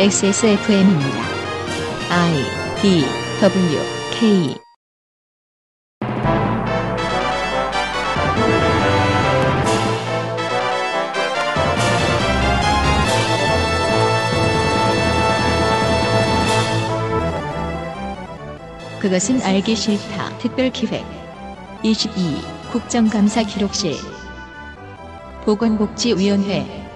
XSFM입니다. I D W K 그것은 알기 싫다. 특별 기획 22 국정감사 기록실 보건복지위원회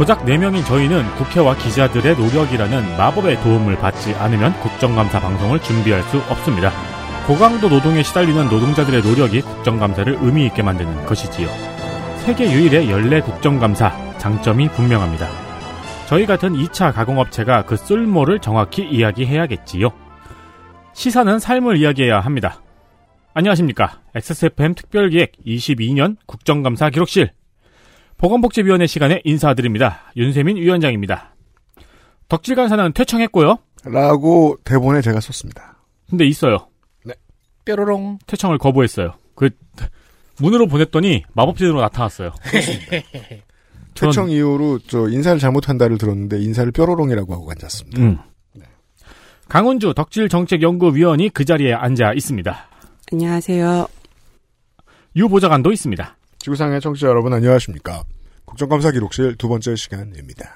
고작 4명인 저희는 국회와 기자들의 노력이라는 마법의 도움을 받지 않으면 국정감사 방송을 준비할 수 없습니다. 고강도 노동에 시달리는 노동자들의 노력이 국정감사를 의미 있게 만드는 것이지요. 세계 유일의 연례 국정감사 장점이 분명합니다. 저희 같은 2차 가공업체가 그 쓸모를 정확히 이야기해야겠지요. 시사는 삶을 이야기해야 합니다. 안녕하십니까. XSFM 특별기획 22년 국정감사 기록실 보건복지위원회 시간에 인사드립니다. 윤세민 위원장입니다. 덕질 간사는 퇴청했고요. 라고 대본에 제가 썼습니다. 근데 있어요. 네. 뾰로롱. 퇴청을 거부했어요. 그 문으로 보냈더니 마법진으로 나타났어요. 퇴청 이후로 저 인사를 잘못한다를 들었는데 인사를 뾰로롱이라고 하고 앉았습니다. 음. 강훈주 덕질정책연구위원이 그 자리에 앉아 있습니다. 안녕하세요. 유 보좌관도 있습니다. 지구상의 청취자 여러분 안녕하십니까. 국정감사 기록실 두 번째 시간입니다.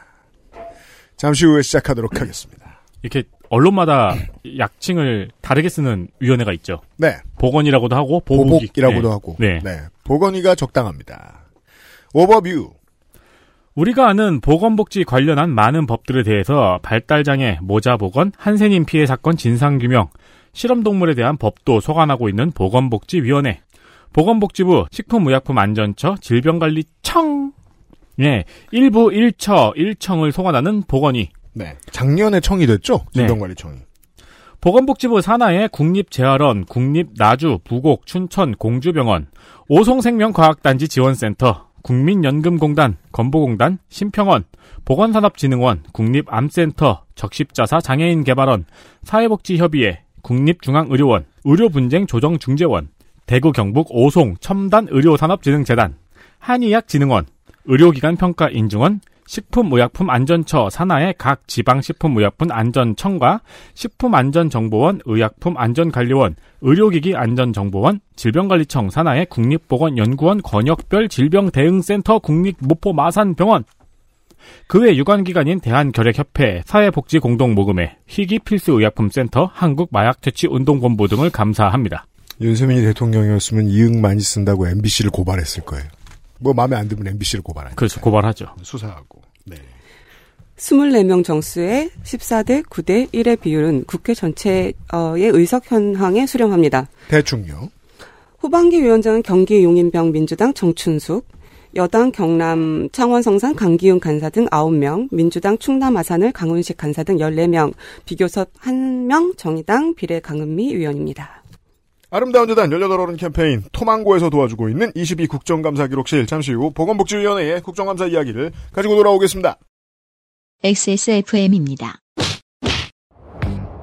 잠시 후에 시작하도록 하겠습니다. 이렇게 언론마다 약칭을 다르게 쓰는 위원회가 있죠. 네. 보건이라고도 하고 보복이- 보복이라고도 네. 하고. 네. 네. 보건위가 적당합니다. 오버뷰. 우리가 아는 보건복지 관련한 많은 법들에 대해서 발달장애, 모자보건, 한센인 피해 사건 진상규명, 실험동물에 대한 법도 소관하고 있는 보건복지위원회, 보건복지부 식품의약품안전처 질병관리청, 예, 일부 1처, 1청을 소관하는 보건위, 네. 작년에 청이 됐죠? 네. 질병관리청이. 보건복지부 산하의 국립재활원, 국립나주, 부곡, 춘천, 공주병원, 오송생명과학단지 지원센터, 국민연금공단, 건보공단, 심평원, 보건산업진흥원, 국립암센터, 적십자사 장애인개발원, 사회복지협의회, 국립중앙의료원, 의료분쟁조정중재원, 대구 경북 오송 첨단 의료산업진흥재단, 한의학진흥원, 의료기관평가인증원, 식품의약품안전처 산하의 각 지방식품의약품 안전청과 식품안전정보원, 의약품안전관리원, 의료기기안전정보원, 질병관리청 산하의 국립보건연구원 권역별 질병대응센터 국립모포마산병원, 그 외 유관기관인 대한결핵협회, 사회복지공동모금회, 희귀필수의약품센터, 한국마약퇴치운동본부 등을 감사합니다. 윤세민이 대통령이었으면 이응 많이 쓴다고 MBC를 고발했을 거예요. 뭐 마음에 안 들면 MBC를 고발하니까. 그래서 고발하죠. 수사하고. 네. 24명 정수의 14대 9대 1의 비율은 국회 전체의 의석 현황에 수렴합니다. 대충요. 후반기 위원장은 경기 용인병 민주당 정춘숙, 여당 경남 창원 성산 강기훈 간사 등 9명, 민주당 충남 아산을 강훈식 간사 등 14명, 비교섭 1명, 정의당 비례 강은미 의원입니다. 아름다운 재단 18어른 캠페인 토망고에서 도와주고 있는 22 국정감사 기록실 잠시 후 보건복지위원회의 국정감사 이야기를 가지고 돌아오겠습니다. XSFM입니다.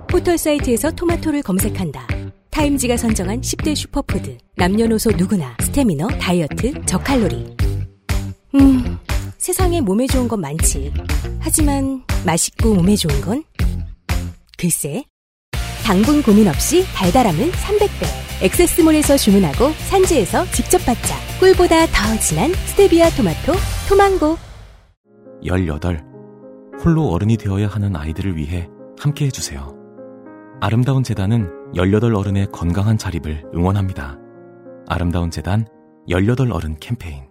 포털 사이트에서 토마토를 검색한다. 타임지가 선정한 10대 슈퍼푸드. 남녀노소 누구나 스태미너, 다이어트, 저칼로리. 음, 세상에 몸에 좋은 건 많지. 하지만 맛있고 몸에 좋은 건? 글쎄. 당분 고민 없이 달달함은 300배. 액세스몰에서 주문하고 산지에서 직접 받자. 꿀보다 더 진한 스테비아 토마토, 토망고. 18. 홀로 어른이 되어야 하는 아이들을 위해 함께 해주세요. 아름다운 재단은 18 어른의 건강한 자립을 응원합니다. 아름다운 재단 18 어른 캠페인.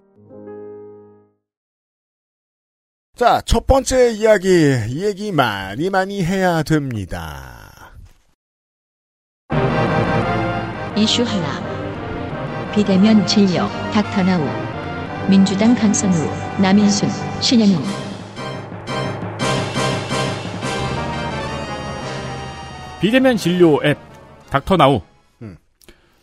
자, 첫 번째 이야기, 이 얘기 많이 많이 해야 됩니다. 이슈 하나. 비대면 진료 닥터나우. 민주당 강선우, 남인순, 신현웅. 비대면 진료 앱 닥터나우. 음.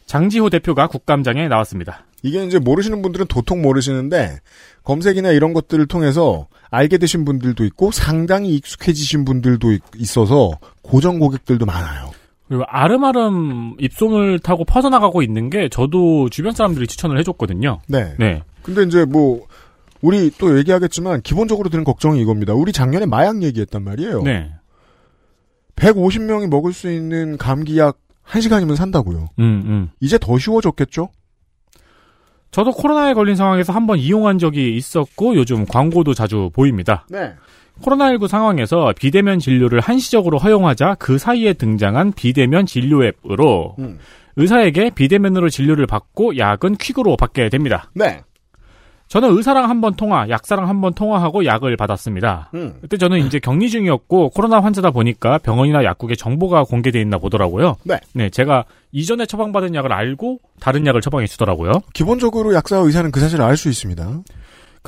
장지호 대표가 국감장에 나왔습니다. 이게 이제 모르시는 분들은 도통 모르시는데 검색이나 이런 것들을 통해서 알게 되신 분들도 있고 상당히 익숙해지신 분들도 있- 있어서 고정 고객들도 많아요. 그리고 아름아름 입소문을 타고 퍼져나가고 있는 게 저도 주변 사람들이 추천을 해줬거든요. 네. 네. 근데 이제 뭐 우리 또 얘기하겠지만 기본적으로 드는 걱정이 이겁니다. 우리 작년에 마약 얘기했단 말이에요. 네. 150명이 먹을 수 있는 감기약 1시간이면 산다고요. 음, 음. 이제 더 쉬워졌겠죠? 저도 코로나에 걸린 상황에서 한번 이용한 적이 있었고 요즘 광고도 자주 보입니다. 네. 코로나19 상황에서 비대면 진료를 한시적으로 허용하자 그 사이에 등장한 비대면 진료 앱으로 음. 의사에게 비대면으로 진료를 받고 약은 퀵으로 받게 됩니다. 네. 저는 의사랑 한 번 통화, 약사랑 한 번 통화하고 약을 받았습니다. 음. 그때 저는 이제 격리 중이었고 코로나 환자다 보니까 병원이나 약국에 정보가 공개돼 있나 보더라고요. 네. 제가 이전에 처방받은 약을 알고 다른 약을 처방해 주더라고요. 기본적으로 약사와 의사는 그 사실을 알 수 있습니다.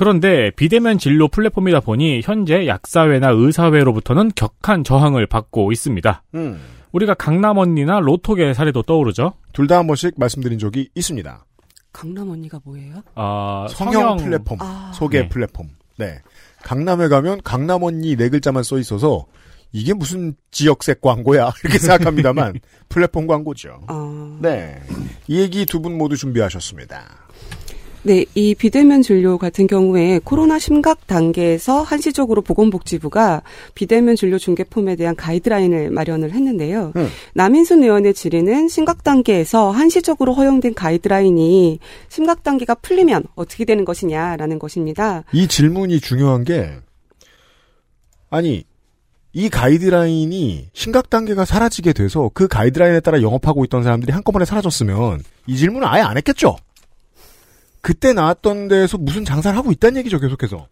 그런데 비대면 진료 플랫폼이다 보니 현재 약사회나 의사회로부터는 격한 저항을 받고 있습니다. 음. 우리가 강남 언니나 로톡의 사례도 떠오르죠. 둘 다 한 번씩 말씀드린 적이 있습니다. 강남 언니가 뭐예요? 아, 성형, 플랫폼, 아. 소개 네. 플랫폼. 네. 강남에 가면 강남 언니 네 글자만 써 있어서 이게 무슨 지역색 광고야 이렇게 생각합니다만 플랫폼 광고죠. 아. 네. 이 얘기 두 분 모두 준비하셨습니다. 네, 이 비대면 진료 같은 경우에 코로나 심각 단계에서 한시적으로 보건복지부가 비대면 진료 중개폼에 대한 가이드라인을 마련을 했는데요. 음. 남인순 의원의 질의는 심각 단계에서 한시적으로 허용된 가이드라인이 심각 단계가 풀리면 어떻게 되는 것이냐라는 것입니다. 이 질문이 중요한 게 아니 이 가이드라인이 심각 단계가 사라지게 돼서 그 가이드라인에 따라 영업하고 있던 사람들이 한꺼번에 사라졌으면 이 질문을 아예 안 했겠죠. 그때 나왔던 데에서 무슨 장사를 하고 있다는 얘기죠, 계속해서.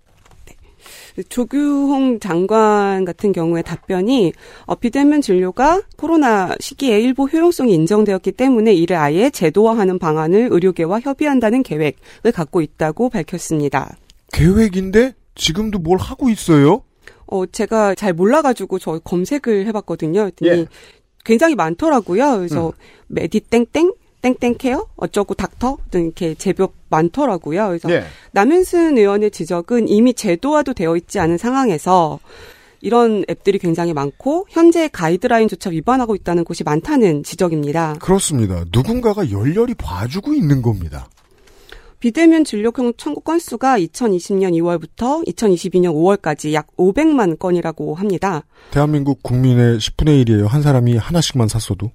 조규홍 장관 같은 경우에 답변이 어, 비대면 진료가 코로나 시기에 일부 효용성이 인정되었기 때문에 이를 아예 제도화하는 방안을 의료계와 협의한다는 계획을 갖고 있다고 밝혔습니다. 계획인데 지금도 뭘 하고 있어요? 어, 제가 잘 몰라가지고 저 검색을 해봤거든요. 했더니 예. 굉장히 많더라고요. 그래서 메디땡땡, 땡땡케어, 어쩌고 닥터 등 이렇게 제법 많더라고요. 그래서 예. 남윤순 의원의 지적은 이미 제도화도 되어 있지 않은 상황에서 이런 앱들이 굉장히 많고 현재 가이드라인조차 위반하고 있다는 곳이 많다는 지적입니다. 그렇습니다. 누군가가 열렬히 봐주고 있는 겁니다. 비대면 진료형 청구 건수가 2020년 2월부터 2022년 5월까지 약 500만 건이라고 합니다. 대한민국 국민의 10분의 1이에요. 한 사람이 하나씩만 샀어도.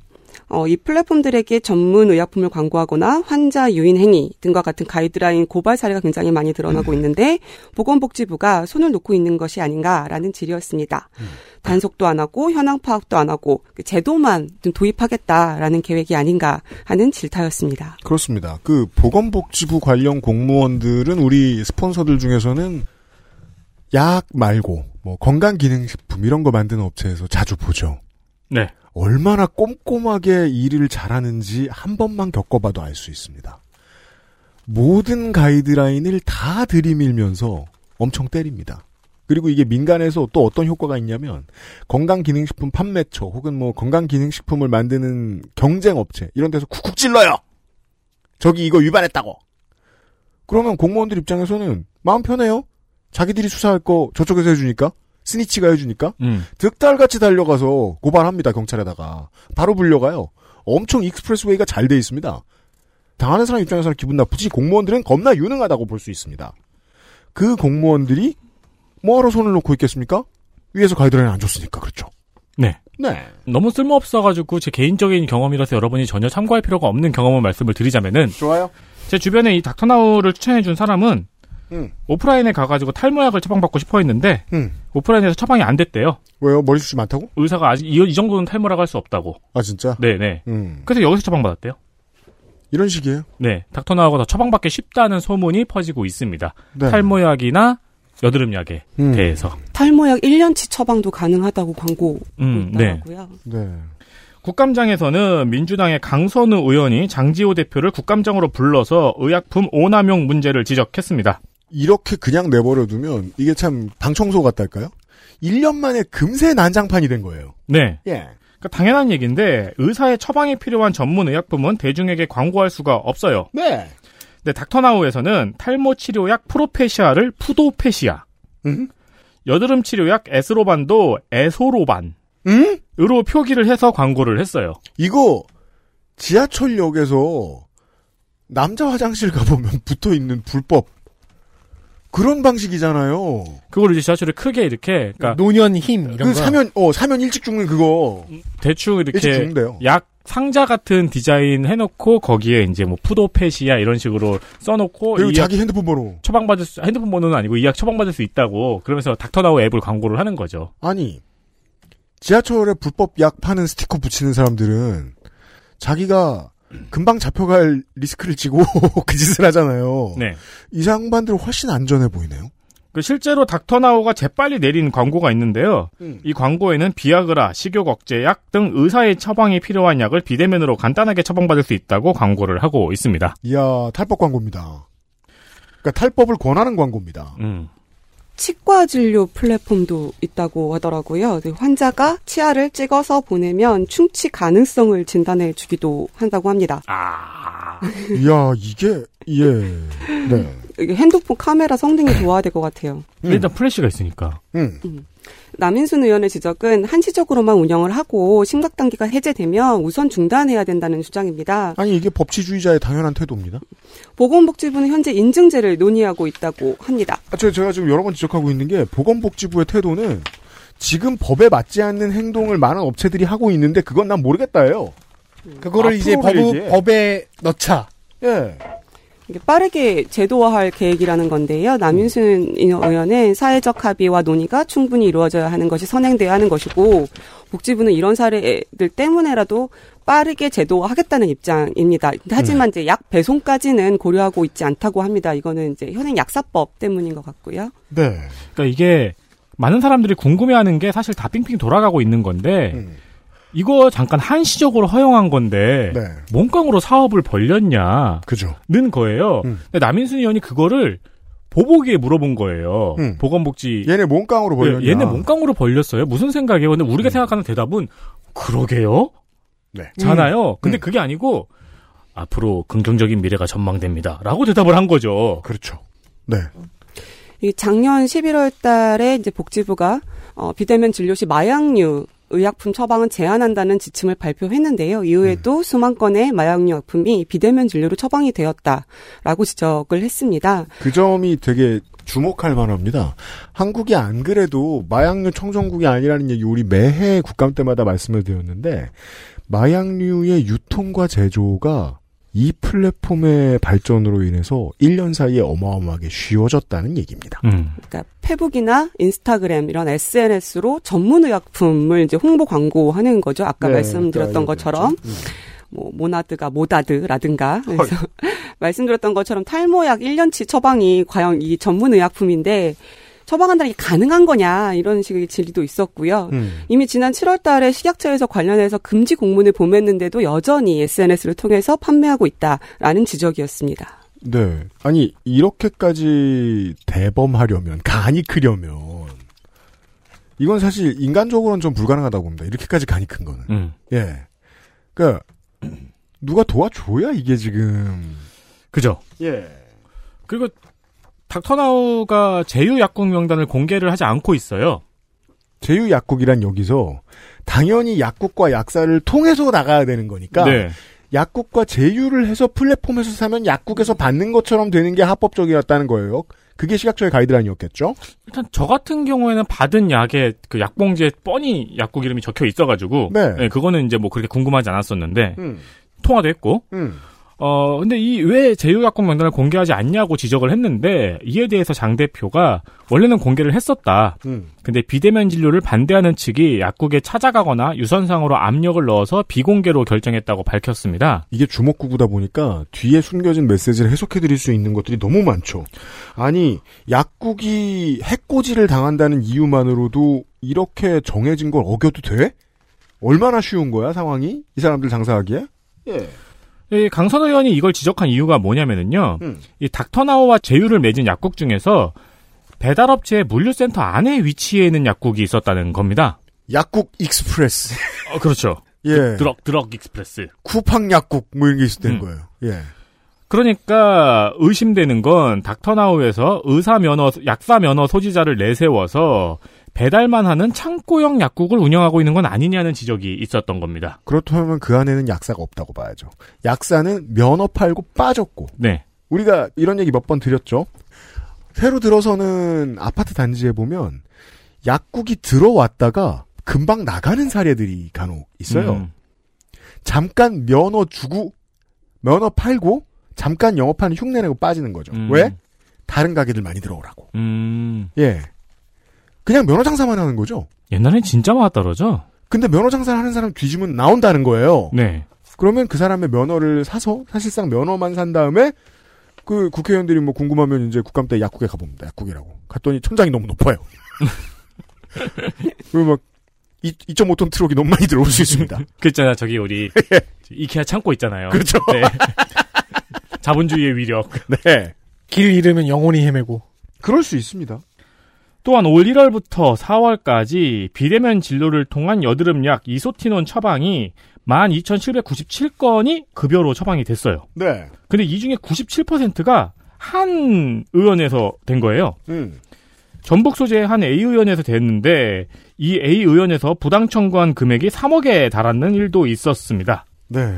어, 이 플랫폼들에게 전문 의약품을 광고하거나 환자 유인 행위 등과 같은 가이드라인 고발 사례가 굉장히 많이 드러나고 있는데 보건복지부가 손을 놓고 있는 것이 아닌가라는 질의였습니다. 단속도 안 하고 현황 파악도 안 하고 그 제도만 좀 도입하겠다라는 계획이 아닌가 하는 질타였습니다. 그렇습니다. 그 보건복지부 관련 공무원들은 우리 스폰서들 중에서는 약 말고 뭐 건강기능식품 이런 거 만드는 업체에서 자주 보죠. 네. 얼마나 꼼꼼하게 일을 잘하는지 한 번만 겪어봐도 알 수 있습니다. 모든 가이드라인을 다 들이밀면서 엄청 때립니다. 그리고 이게 민간에서 또 어떤 효과가 있냐면 건강기능식품 판매처 혹은 뭐 건강기능식품을 만드는 경쟁업체 이런 데서 쿡쿡 찔러요. 저기 이거 위반했다고. 그러면 공무원들 입장에서는 마음 편해요. 자기들이 수사할 거 저쪽에서 해주니까 snitch가 해주니까 음. 득달같이 달려가서 고발합니다 경찰에다가 바로 불려가요. 엄청 expressway가 잘 돼 있습니다. 당하는 사람 입장에서는 기분 나쁘지 공무원들은 겁나 유능하다고 볼 수 있습니다. 그 공무원들이 뭐하러 손을 놓고 있겠습니까? 위에서 가이드라인 안 줬으니까 그렇죠. 네. 네. 너무 쓸모없어가지고 제 개인적인 경험이라서 여러분이 전혀 참고할 필요가 없는 경험을 말씀을 드리자면은 좋아요. 제 주변에 이 닥터나우를 추천해준 사람은 음. 오프라인에 가가지고 탈모약을 처방받고 싶어 했는데 음. 오프라인에서 처방이 안 됐대요. 왜요? 머리숱이 많다고? 의사가 아직 이, 이 정도는 탈모라고 할 수 없다고. 아 진짜? 네네. 음. 그래서 여기서 처방받았대요. 이런 식이에요. 네. 닥터나우가 더 처방받기 쉽다는 소문이 퍼지고 있습니다. 네. 탈모약이나 여드름약에 음. 대해서. 탈모약 1년치 처방도 가능하다고 광고 음, 네. 있더라고요. 네. 국감장에서는 민주당의 강선우 의원이 장지호 대표를 국감장으로 불러서 의약품 오남용 문제를 지적했습니다. 이렇게 그냥 내버려두면 이게 참 방청소 같달까요? 1년 만에 금세 난장판이 된 거예요. 네. 예. 그러니까 당연한 얘기인데 의사의 처방이 필요한 전문 의약품은 대중에게 광고할 수가 없어요. 네. 근데 닥터나우에서는 탈모 치료약 프로페시아를 푸도페시아, 음. 여드름 치료약 에스로반도 에소로반, 응? 으로 표기를 해서 광고를 했어요. 이거 지하철역에서 남자 화장실 가보면 붙어 있는 불법 그런 방식이잖아요. 그걸 이제 지하철에 크게 이렇게 그러니까 노년 힘 이런 그 거. 사면 어 사면 일찍 죽는 그거 대충 이렇게. 약 상자 같은 디자인 해놓고 거기에 이제 뭐 푸도펫이야 이런 식으로 써놓고 그리고 이약 자기 핸드폰 번호. 처방받을 수 핸드폰 번호는 아니고 이 약 처방받을 수 있다고 그러면서 닥터나우 앱을 광고를 하는 거죠. 아니 지하철에 불법 약 파는 스티커 붙이는 사람들은 자기가 금방 잡혀갈 리스크를 지고 그 짓을 하잖아요. 네. 이 상반들 훨씬 안전해 보이네요. 그 실제로 닥터나우가 재빨리 내린 광고가 있는데요. 이 광고에는 비아그라, 식욕 억제약 등 의사의 처방이 필요한 약을 비대면으로 간단하게 처방받을 수 있다고 광고를 하고 있습니다. 이야 탈법 광고입니다. 그러니까 탈법을 권하는 광고입니다. 음. 치과 진료 플랫폼도 있다고 하더라고요. 그 환자가 치아를 찍어서 보내면 충치 가능성을 진단해 주기도 한다고 합니다. 아. 이야 이게 예. 네. 핸드폰 카메라 성능이 좋아야 될 것 같아요. 일단 플래시가 있으니까. 음. 남인순 의원의 지적은 한시적으로만 운영을 하고 심각 단계가 해제되면 우선 중단해야 된다는 주장입니다. 아니 이게 법치주의자의 당연한 태도입니다. 보건복지부는 현재 인증제를 논의하고 있다고 합니다. 아, 저, 제가 지금 여러 번 지적하고 있는 게 보건복지부의 태도는 지금 법에 맞지 않는 행동을 많은 업체들이 하고 있는데 그건 난 모르겠다예요. 그거를 이제 법. 법에 넣자. 예. 빠르게 제도화할 계획이라는 건데요. 남인순 의원은 사회적 합의와 논의가 충분히 이루어져야 하는 것이 선행돼야 하는 것이고 복지부는 이런 사례들 때문에라도 빠르게 제도화하겠다는 입장입니다. 하지만 이제 약 배송까지는 고려하고 있지 않다고 합니다. 이거는 이제 현행 약사법 때문인 것 같고요. 네. 그러니까 이게 많은 사람들이 궁금해하는 게 사실 다 빙빙 돌아가고 있는 건데 음. 이거 잠깐 한시적으로 허용한 건데 네. 몸깡으로 사업을 벌렸냐는 그죠. 거예요. 음. 근데 남인순 의원이 그거를 보복이에 물어본 거예요. 음. 보건복지 얘네 몸깡으로 벌렸냐. 예, 얘네 몸깡으로 벌렸어요. 무슨 생각이에요? 근데 우리가 음. 생각하는 대답은 그러게요. 네. 잖아요. 근데 음. 그게 아니고 앞으로 긍정적인 미래가 전망됩니다.라고 대답을 한 거죠. 그렇죠. 네. 이 작년 11월 달에 이제 복지부가 어, 비대면 진료 시 마약류 의약품 처방은 제한한다는 지침을 발표했는데요. 이후에도 수만 건의 마약류 약품이 비대면 진료로 처방이 되었다라고 지적을 했습니다. 그 점이 되게 주목할 만합니다. 한국이 안 그래도 마약류 청정국이 아니라는 얘기 우리 매해 국감 때마다 말씀을 드렸는데 마약류의 유통과 제조가 이 플랫폼의 발전으로 인해서 1년 사이에 어마어마하게 쉬워졌다는 얘기입니다. 음. 그러니까 페북이나 인스타그램 이런 SNS로 전문 의약품을 이제 홍보 광고하는 거죠. 아까 네, 말씀드렸던 것처럼 음. 뭐 모나드가 모다드라든가 그래서 말씀드렸던 것처럼 탈모약 1년치 처방이 과연 이 전문 의약품인데 처방한다는 게 가능한 거냐 이런 식의 질의도 있었고요. 음. 이미 지난 7월 달에 식약처에서 관련해서 금지 공문을 보냈는데도 여전히 SNS를 통해서 판매하고 있다라는 지적이었습니다. 네. 아니, 이렇게까지 대범하려면, 간이 크려면, 이건 사실 인간적으로는 좀 불가능하다고 봅니다. 이렇게까지 간이 큰 거는. 음. 예. 그니까, 누가 도와줘야 이게 지금. 그죠. 예. 그리고 닥터나우가 제휴 약국 명단을 공개를 하지 않고 있어요. 제휴 약국이란 여기서, 당연히 약국과 약사를 통해서 나가야 되는 거니까, 네. 약국과 제휴를 해서 플랫폼에서 사면 약국에서 받는 것처럼 되는 게 합법적이었다는 거예요. 그게 식약처의 가이드라인이었겠죠? 일단 저 같은 경우에는 받은 약에 그 약봉지에 뻔히 약국 이름이 적혀 있어가지고 네. 그거는 이제 뭐 그렇게 궁금하지 않았었는데 음. 통화도 했고 음. 어 근데 이 왜 제휴약국 명단을 공개하지 않냐고 지적을 했는데 이에 대해서 장 대표가 원래는 공개를 했었다. 음. 근데 비대면 진료를 반대하는 측이 약국에 찾아가거나 유선상으로 압력을 넣어서 비공개로 결정했다고 밝혔습니다. 이게 주먹구구다 보니까 뒤에 숨겨진 메시지를 해석해드릴 수 있는 것들이 너무 많죠. 아니 약국이 해코지를 당한다는 이유만으로도 이렇게 정해진 걸 어겨도 돼? 얼마나 쉬운 거야 상황이? 이 사람들 장사하기에? 예. 이 강선 의원이 이걸 지적한 이유가 뭐냐면은요. 음. 이 닥터나우와 제휴를 맺은 약국 중에서 배달업체의 물류센터 안에 위치해 있는 약국이 있었다는 겁니다. 약국 express. 어, 그렇죠. 예. drug drug express. 쿠팡 약국 뭐 이런 게 때는 음. 거예요. 예. 그러니까 의심되는 건 닥터나우에서 의사 면허 약사 면허 소지자를 내세워서 배달만 하는 창고형 약국을 운영하고 있는 건 아니냐는 지적이 있었던 겁니다. 그렇다면 그 안에는 약사가 없다고 봐야죠. 약사는 면허 팔고 빠졌고 네. 우리가 이런 얘기 몇 번 드렸죠. 새로 들어서는 아파트 단지에 보면 약국이 들어왔다가 금방 나가는 사례들이 간혹 있어요. 음. 잠깐 면허 주고 면허 팔고 잠깐 영업하는 흉내 내고 빠지는 거죠. 음. 왜? 다른 가게들 많이 들어오라고. 음. 예. 그냥 면허 장사만 하는 거죠. 옛날엔 진짜 많았더라죠? 근데 면허 장사를 하는 사람 뒤지면 나온다는 거예요. 네. 그러면 그 사람의 면허를 사서 사실상 면허만 산 다음에 그 국회의원들이 뭐 궁금하면 이제 국감 때 약국에 가봅니다. 약국이라고. 갔더니 천장이 너무 높아요. 그리고 막 2.5톤 트럭이 너무 많이 들어올 수 있습니다. 그 있잖아, 저기 우리 이케아 창고 있잖아요. 그렇죠. 네. 자본주의의 위력. 네. 길 잃으면 영원히 헤매고. 그럴 수 있습니다. 또한 올 1월부터 4월까지 비대면 진료를 통한 여드름약 이소티논 처방이 12,797건이 급여로 처방이 됐어요. 네. 근데 이 중에 97%가 한 의원에서 된 거예요. 음. 전북 소재의 한 A 의원에서 됐는데 이 A 의원에서 부당 청구한 금액이 3억에 달하는 일도 있었습니다. 네.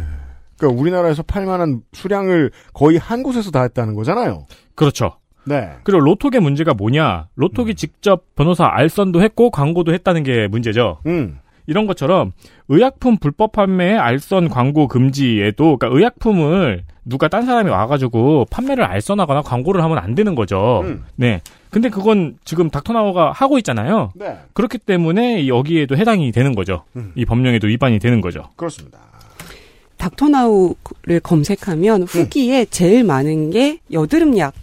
그러니까 우리나라에서 팔 만한 수량을 거의 한 곳에서 다 했다는 거잖아요. 그렇죠. 네. 그리고 로톡의 문제가 뭐냐? 로톡이 직접 변호사 알선도 했고 광고도 했다는 게 문제죠. 음. 이런 것처럼 의약품 불법 판매의 알선 광고 금지에도 그러니까 의약품을 누가 딴 사람이 와가지고 판매를 알선하거나 광고를 하면 안 되는 거죠. 음. 네. 근데 그건 지금 닥터나우가 하고 있잖아요. 네. 그렇기 때문에 여기에도 해당이 되는 거죠. 음. 이 법령에도 위반이 되는 거죠. 그렇습니다. 닥터나우를 검색하면 후기에 제일 많은 게 여드름약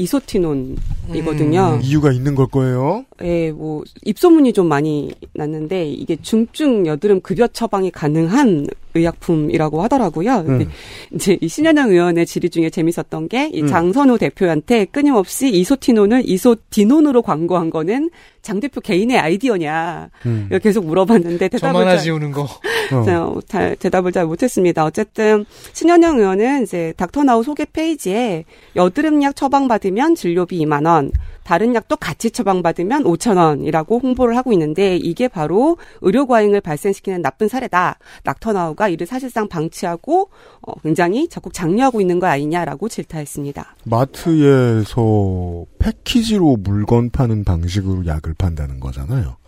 이소티논이거든요. 음. 이유가 있는 걸 거예요. 예, 뭐 입소문이 좀 많이 났는데 이게 중증 여드름 급여 처방이 가능한 의약품이라고 하더라고요. 근데 음. 이제 이 신현영 의원의 질의 중에 재밌었던 게이 음. 장선호 대표한테 끊임없이 이소티논을 이소디논으로 광고한 거는 장 대표 개인의 아이디어냐 음. 이렇게 계속 물어봤는데 대답을 저만 잘- 하지 우는 거. 어. 자, 잘 대답을 잘 못했습니다. 어쨌든 신현영 의원은 이제 닥터나우 소개 페이지에 여드름약 처방받으면 진료비 2만 원, 다른 약도 같이 처방받으면 5천 원이라고 홍보를 하고 있는데 이게 바로 의료 과잉을 발생시키는 나쁜 사례다. 닥터나우가 이를 사실상 방치하고 어, 굉장히 적극 장려하고 있는 거 아니냐라고 질타했습니다. 마트에서 패키지로 물건 파는 방식으로 약을 판다는 거잖아요.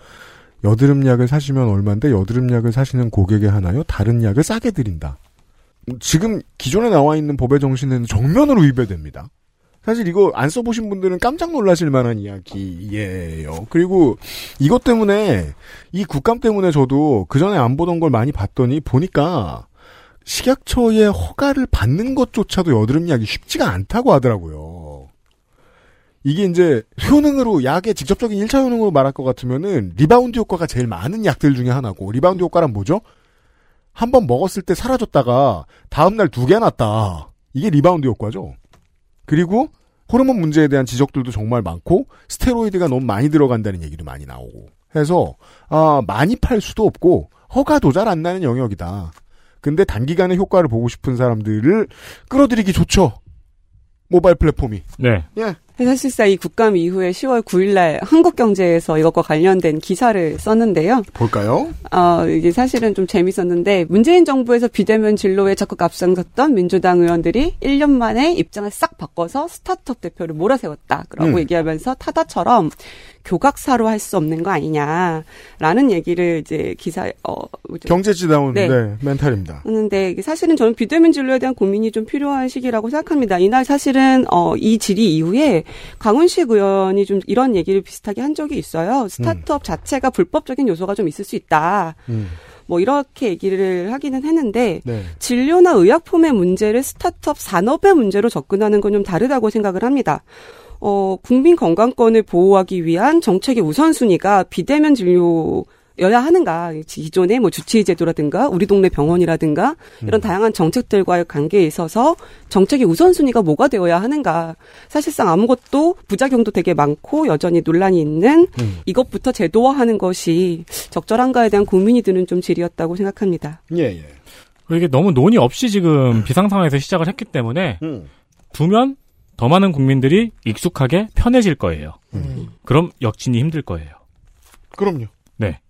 여드름 약을 사시면 얼마인데 여드름 약을 사시는 고객에 하나요? 다른 약을 싸게 드린다. 지금 기존에 나와 있는 법의 정신은 정면으로 위배됩니다. 사실 이거 안 써보신 분들은 깜짝 놀라실 만한 이야기예요. 그리고 이것 때문에 이 국감 때문에 저도 그 전에 안 보던 걸 많이 봤더니 보니까 식약처의 허가를 받는 것조차도 여드름 약이 쉽지가 않다고 하더라고요. 이게 이제 효능으로 약의 직접적인 1차 효능으로 말할 것 같으면은 리바운드 효과가 제일 많은 약들 중에 하나고 리바운드 효과란 뭐죠? 한 번 먹었을 때 사라졌다가 다음 날 두 개 났다. 이게 리바운드 효과죠. 그리고 호르몬 문제에 대한 지적들도 정말 많고 스테로이드가 너무 많이 들어간다는 얘기도 많이 나오고 해서 아 많이 팔 수도 없고 허가도 잘 안 나는 영역이다. 근데 단기간에 효과를 보고 싶은 사람들을 끌어들이기 좋죠. 모바일 플랫폼이. 네. 예. 사실상 이 국감 이후에 10월 9일날 한국경제에서 이것과 관련된 기사를 썼는데요. 볼까요? 어, 이게 사실은 좀 재밌었는데 문재인 정부에서 비대면 진로에 적극 앞장섰던 민주당 의원들이 1년 만에 입장을 싹 바꿔서 스타트업 대표를 몰아세웠다 라고 음. 얘기하면서 타다처럼 교각사로 할 수 없는 거 아니냐라는 얘기를 이제 기사 어 경제지다운 네. 네. 멘탈입니다. 이게 사실은 저는 비대면 진로에 대한 고민이 좀 필요한 시기라고 생각합니다. 이날 사실은 어, 이 질의 이후에 강훈식 의원이 좀 이런 얘기를 비슷하게 한 적이 있어요. 스타트업 자체가 불법적인 요소가 좀 있을 수 있다. 음. 뭐 이렇게 얘기를 하기는 했는데 네. 진료나 의약품의 문제를 스타트업 산업의 문제로 접근하는 건 좀 다르다고 생각을 합니다. 어, 국민 건강권을 보호하기 위한 정책의 우선순위가 비대면 진료 여야 하는가? 기존의 뭐 주치의 제도라든가 우리 동네 병원이라든가 이런 다양한 정책들과의 관계에 있어서 정책의 우선순위가 뭐가 되어야 하는가? 사실상 아무것도 부작용도 되게 많고 여전히 논란이 있는 음. 이것부터 제도화하는 것이 적절한가에 대한 고민이 드는 좀 질이었다고 생각합니다. 예, 예. 그리고 이게 너무 논의 없이 지금 비상 상황에서 시작을 했기 때문에 음. 두면 더 많은 국민들이 익숙하게 편해질 거예요. 음. 그럼 역진이 힘들 거예요. 그럼요. 네.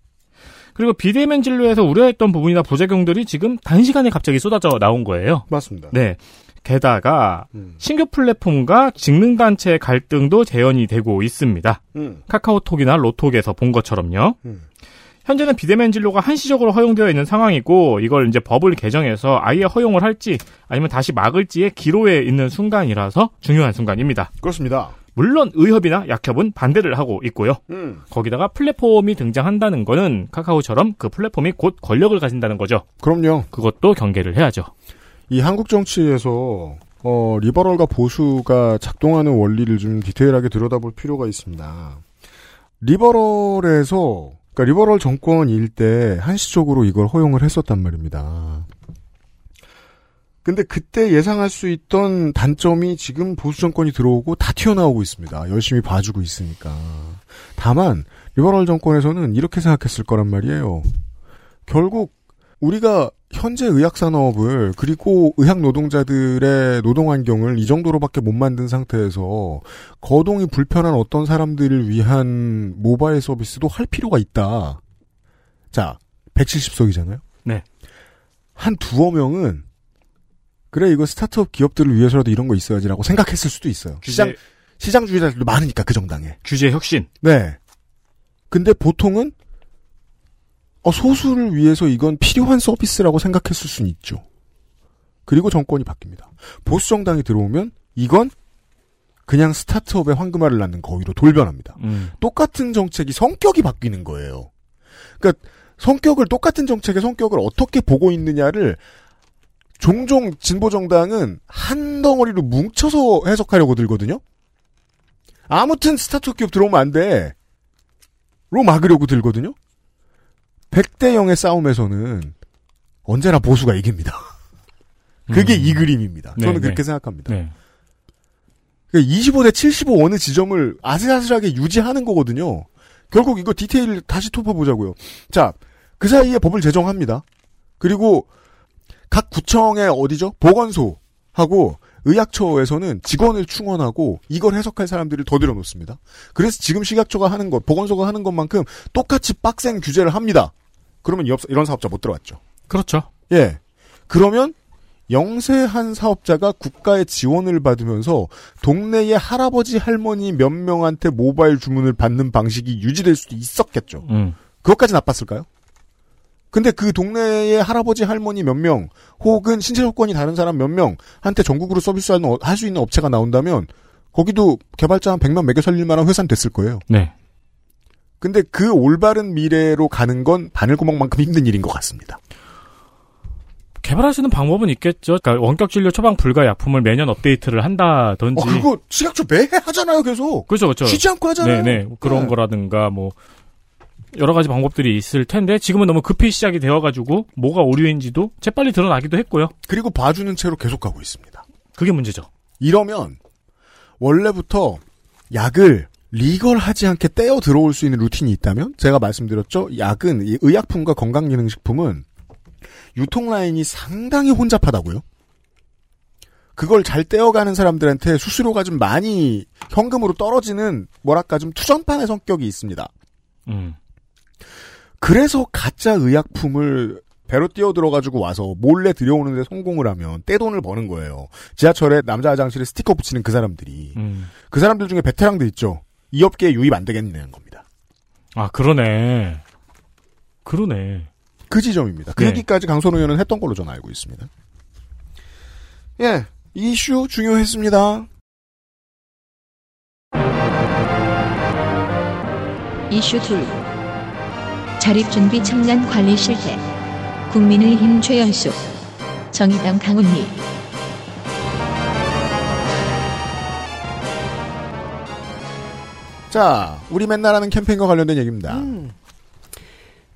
그리고 비대면 진료에서 우려했던 부분이나 부작용들이 지금 단시간에 갑자기 쏟아져 나온 거예요. 맞습니다. 네. 게다가 음. 신규 플랫폼과 직능단체 갈등도 재현이 되고 있습니다. 음. 카카오톡이나 로톡에서 본 것처럼요. 음. 현재는 비대면 진료가 한시적으로 허용되어 있는 상황이고 이걸 이제 법을 개정해서 아예 허용을 할지 아니면 다시 막을지의 기로에 있는 순간이라서 중요한 순간입니다. 그렇습니다. 물론 의협이나 약협은 반대를 하고 있고요. 음. 거기다가 플랫폼이 등장한다는 거는 카카오처럼 그 플랫폼이 곧 권력을 가진다는 거죠. 그럼요. 그것도 경계를 해야죠. 이 한국 정치에서 어, liberal과 보수가 작동하는 원리를 좀 디테일하게 들여다볼 필요가 있습니다. liberal에서 그러니까 liberal 정권일 때 한시적으로 이걸 허용을 했었단 말입니다. 근데 그때 예상할 수 있던 단점이 지금 보수 정권이 들어오고 다 튀어나오고 있습니다. 열심히 봐주고 있으니까. 다만 liberal 정권에서는 이렇게 생각했을 거란 말이에요. 결국 우리가 현재 의학 산업을 그리고 의학 노동자들의 노동 환경을 이 정도로밖에 못 만든 상태에서 거동이 불편한 어떤 사람들을 위한 모바일 서비스도 할 필요가 있다. 자, 170석이잖아요. 네. 한 두어 명은 그래 이거 스타트업 기업들을 위해서라도 이런 거 있어야지라고 생각했을 수도 있어요. 시장 규제, 시장주의자들도 많으니까 그 정당에. 규제 혁신. 네. 근데 보통은 어, 소수를 위해서 이건 필요한 서비스라고 생각했을 수는 있죠. 그리고 정권이 바뀝니다. 보수 정당이 들어오면 이건 그냥 스타트업의 황금알을 낳는 거위로 돌변합니다. 음. 똑같은 정책이 성격이 바뀌는 거예요. 그러니까 성격을 똑같은 정책의 성격을 어떻게 보고 있느냐를 종종 진보 정당은 한 덩어리로 뭉쳐서 해석하려고 들거든요. 아무튼 스타트업 기업 들어오면 안 돼. 로 막으려고 들거든요. 100대 0의 싸움에서는 언제나 보수가 이깁니다. 그게 음. 이 그림입니다. 저는 네, 그렇게 네. 생각합니다. 네. 그러니까 25대 75 어느 지점을 아슬아슬하게 유지하는 거거든요. 결국 이거 디테일 다시 톱어보자고요. 자, 그 사이에 법을 제정합니다. 그리고 각 구청의 어디죠? 보건소하고 식약처에서는 직원을 충원하고 이걸 해석할 사람들을 더 들여놓습니다. 그래서 지금 식약처가 하는 것, 보건소가 하는 것만큼 똑같이 빡센 규제를 합니다. 그러면 이 업- 이런 사업자 못 들어왔죠. 그렇죠. 예. 그러면 영세한 사업자가 국가의 지원을 받으면서 동네의 할아버지 할머니 몇 명한테 모바일 주문을 받는 방식이 유지될 수도 있었겠죠. 음. 그것까지 나빴을까요? 근데 그 동네의 할아버지 할머니 몇 명, 혹은 신체 조건이 다른 사람 몇 명한테 전국으로 서비스하는 할 수 있는 업체가 나온다면 거기도 개발자 한 100명 매겨 살릴 만한 회사는 됐을 거예요. 네. 근데 그 올바른 미래로 가는 건 바늘구멍만큼 힘든 일인 것 같습니다. 개발할 수 있는 방법은 있겠죠. 그러니까 원격 진료 처방 불가 약품을 매년 업데이트를 한다든지. 어, 그거 식약처 매해 하잖아요, 계속. 그렇죠, 그렇죠. 쉬지 않고 하잖아요. 네네. 그런 네. 거라든가 뭐 여러 가지 방법들이 있을 텐데 지금은 너무 급히 시작이 되어가지고 뭐가 오류인지도 재빨리 드러나기도 했고요. 그리고 봐주는 채로 계속 가고 있습니다. 그게 문제죠. 이러면 원래부터 약을 리걸 하지 않게 떼어 들어올 수 있는 루틴이 있다면 제가 말씀드렸죠. 약은 이 의약품과 건강기능식품은 유통 라인이 상당히 혼잡하다고요. 그걸 잘 떼어가는 사람들한테 수수료가 좀 많이 현금으로 떨어지는 뭐랄까 좀 투전판의 성격이 있습니다. 음. 그래서 가짜 의약품을 배로 뛰어들어가지고 와서 몰래 들여오는데 성공을 하면 떼돈을 버는 거예요. 지하철에 남자 화장실에 스티커 붙이는 그 사람들이. 음. 그 사람들 중에 베테랑들 있죠. 이 업계에 유입 안 되겠냐는 겁니다. 아 그러네. 그러네. 그 지점입니다. 그 네. 얘기까지 강선 의원은 했던 걸로 저는 알고 있습니다. 예, 이 이슈 중요했습니다. 이슈 둘 자립준비 청년 관리 실태 국민의힘 최연수 정의당 강은희 자, 우리 맨날 하는 캠페인과 관련된 얘기입니다. 음.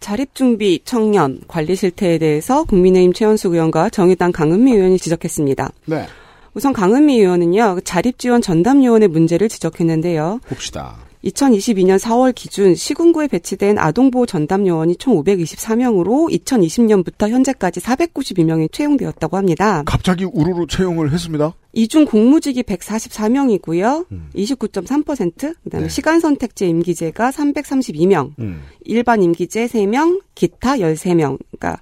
자립준비 청년 관리 실태에 대해서 국민의힘 최현숙 의원과 정의당 강은미 의원이 지적했습니다. 네, 우선 강은미 의원은요 자립지원 전담요원의 문제를 지적했는데요. 봅시다. 2022년 4월 기준 시군구에 배치된 아동보호 전담 요원이 총 524명으로 2020년부터 현재까지 492명이 채용되었다고 합니다. 갑자기 우르르 채용을 했습니다. 이중 공무직이 144명이고요. 음. 29.3%, 그다음에 네. 시간 선택제 임기제가 332명, 음. 일반 임기제 3명, 기타 13명. 그러니까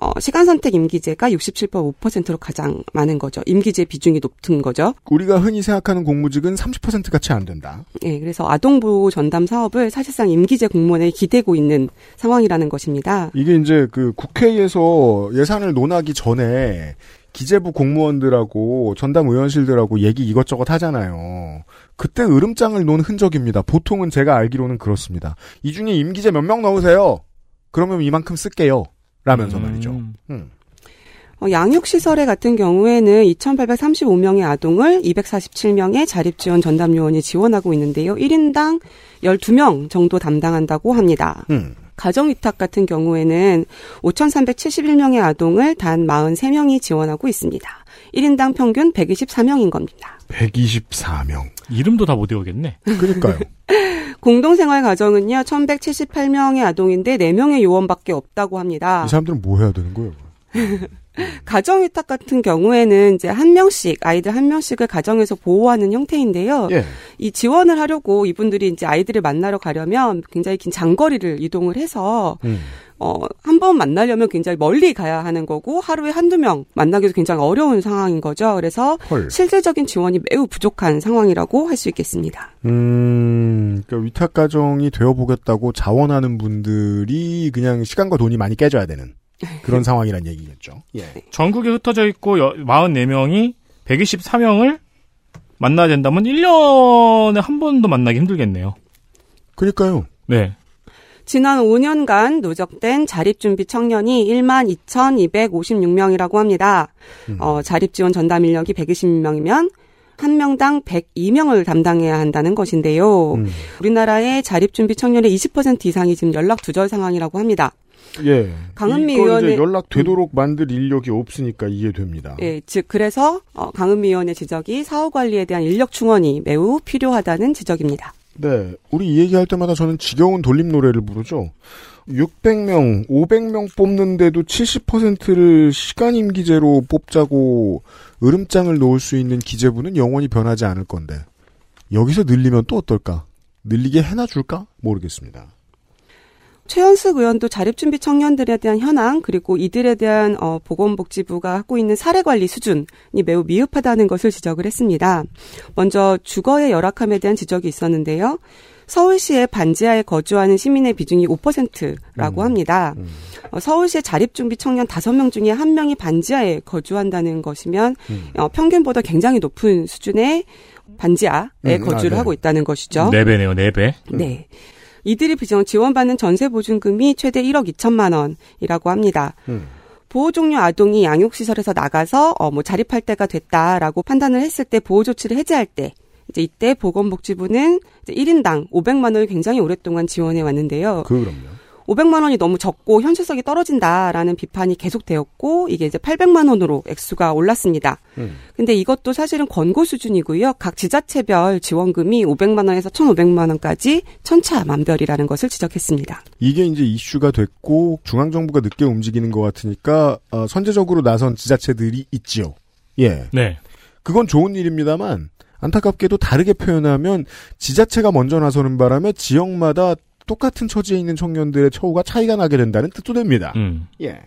어, 시간 선택 임기제가 67.5%로 가장 많은 거죠. 임기제 비중이 높은 거죠. 우리가 흔히 생각하는 공무직은 30%가 채 안 된다. 예, 그래서 아동보호 전담 사업을 사실상 임기제 공무원에 기대고 있는 상황이라는 것입니다. 이게 이제 그 국회에서 예산을 논하기 전에 기재부 공무원들하고 전담 의원실들하고 얘기 이것저것 하잖아요. 그때 으름장을 놓은 흔적입니다. 보통은 제가 알기로는 그렇습니다. 이 중에 임기제 몇 명 넣으세요. 그러면 이만큼 쓸게요. 라면서 말이죠. 음. 어, 양육시설에 같은 경우에는 2,835명의 아동을 247명의 자립지원 전담 요원이 지원하고 있는데요. 1인당 12명 정도 담당한다고 합니다. 음. 가정위탁 같은 경우에는 5,371명의 아동을 단 43명이 지원하고 있습니다. 1인당 평균 124명인 겁니다. 124명. 이름도 다 못 외우겠네. 그러니까요. 공동생활 가정은요, 1,178명의 아동인데 4명의 요원밖에 없다고 합니다. 이 사람들은 뭐 해야 되는 거예요? 가정위탁 같은 경우에는 이제 한 명씩, 아이들 한 명씩을 가정에서 보호하는 형태인데요. 예. 이 지원을 하려고 이분들이 이제 아이들을 만나러 가려면 굉장히 긴 장거리를 이동을 해서 음. 어, 한 번 만나려면 굉장히 멀리 가야 하는 거고 하루에 한두 명 만나기도 굉장히 어려운 상황인 거죠. 그래서 헐. 실질적인 지원이 매우 부족한 상황이라고 할 수 있겠습니다. 음, 그러니까 위탁 가정이 되어 보겠다고 자원하는 분들이 그냥 시간과 돈이 많이 깨져야 되는 그런 상황이란 얘기겠죠. 예. 전국에 흩어져 있고 여- 44명이 124명을 만나야 된다면 1년에 한 번도 만나기 힘들겠네요. 그러니까요. 네. 지난 5년간 누적된 자립준비 청년이 1만 2,256명이라고 합니다. 음. 어, 자립지원 전담 인력이 120명이면 한 명당 102명을 담당해야 한다는 것인데요. 음. 우리나라의 자립준비 청년의 20% 이상이 지금 연락 두절 상황이라고 합니다. 예. 강은미 의원의- 연락 되도록 만들 인력이 없으니까 이해됩니다. 예, 즉 그래서 어, 강은미 의원의 지적이 사후 관리에 대한 인력 충원이 매우 필요하다는 지적입니다. 네. 우리 이 얘기할 때마다 저는 지겨운 돌림 노래를 부르죠. 600명, 500명 뽑는데도 70%를 시간 임기제로 뽑자고 으름장을 놓을 수 있는 기재부는 영원히 변하지 않을 건데 여기서 늘리면 또 어떨까? 늘리게 해놔 줄까? 모르겠습니다. 최현숙 의원도 자립준비 청년들에 대한 현황 그리고 이들에 대한 어, 보건복지부가 하고 있는 사례 관리 수준이 매우 미흡하다는 것을 지적을 했습니다. 먼저 주거의 열악함에 대한 지적이 있었는데요. 서울시의 반지하에 거주하는 시민의 비중이 5%라고 음. 합니다. 음. 어, 서울시의 자립준비 청년 5명 중에 1명이 반지하에 거주한다는 것이면 음. 어, 평균보다 굉장히 높은 수준의 반지하에 음, 거주를 아, 네. 하고 있다는 것이죠. 네 배네요, 네 배. 네. 이들이 지원받는 전세 보증금이 최대 1억 2천만 원이라고 합니다. 음. 보호 종료 아동이 양육시설에서 나가서 어, 뭐 자립할 때가 됐다라고 판단을 했을 때 보호 조치를 해제할 때 이제 이때 보건복지부는 이제 1인당 500만 원을 굉장히 오랫동안 지원해 왔는데요. 그 그럼요. 500만 원이 너무 적고 현실성이 떨어진다라는 비판이 계속되었고 이게 이제 800만 원으로 액수가 올랐습니다. 음. 근데 이것도 사실은 권고 수준이고요. 각 지자체별 지원금이 500만 원에서 1,500만 원까지 천차만별이라는 것을 지적했습니다. 이게 이제 이슈가 됐고 중앙 정부가 늦게 움직이는 것 같으니까 어, 선제적으로 나선 지자체들이 있지요. 예. 네. 그건 좋은 일입니다만 안타깝게도 다르게 표현하면 지자체가 먼저 나서는 바람에 지역마다 똑같은 처지에 있는 청년들의 처우가 차이가 나게 된다는 뜻도 됩니다. 음. 예.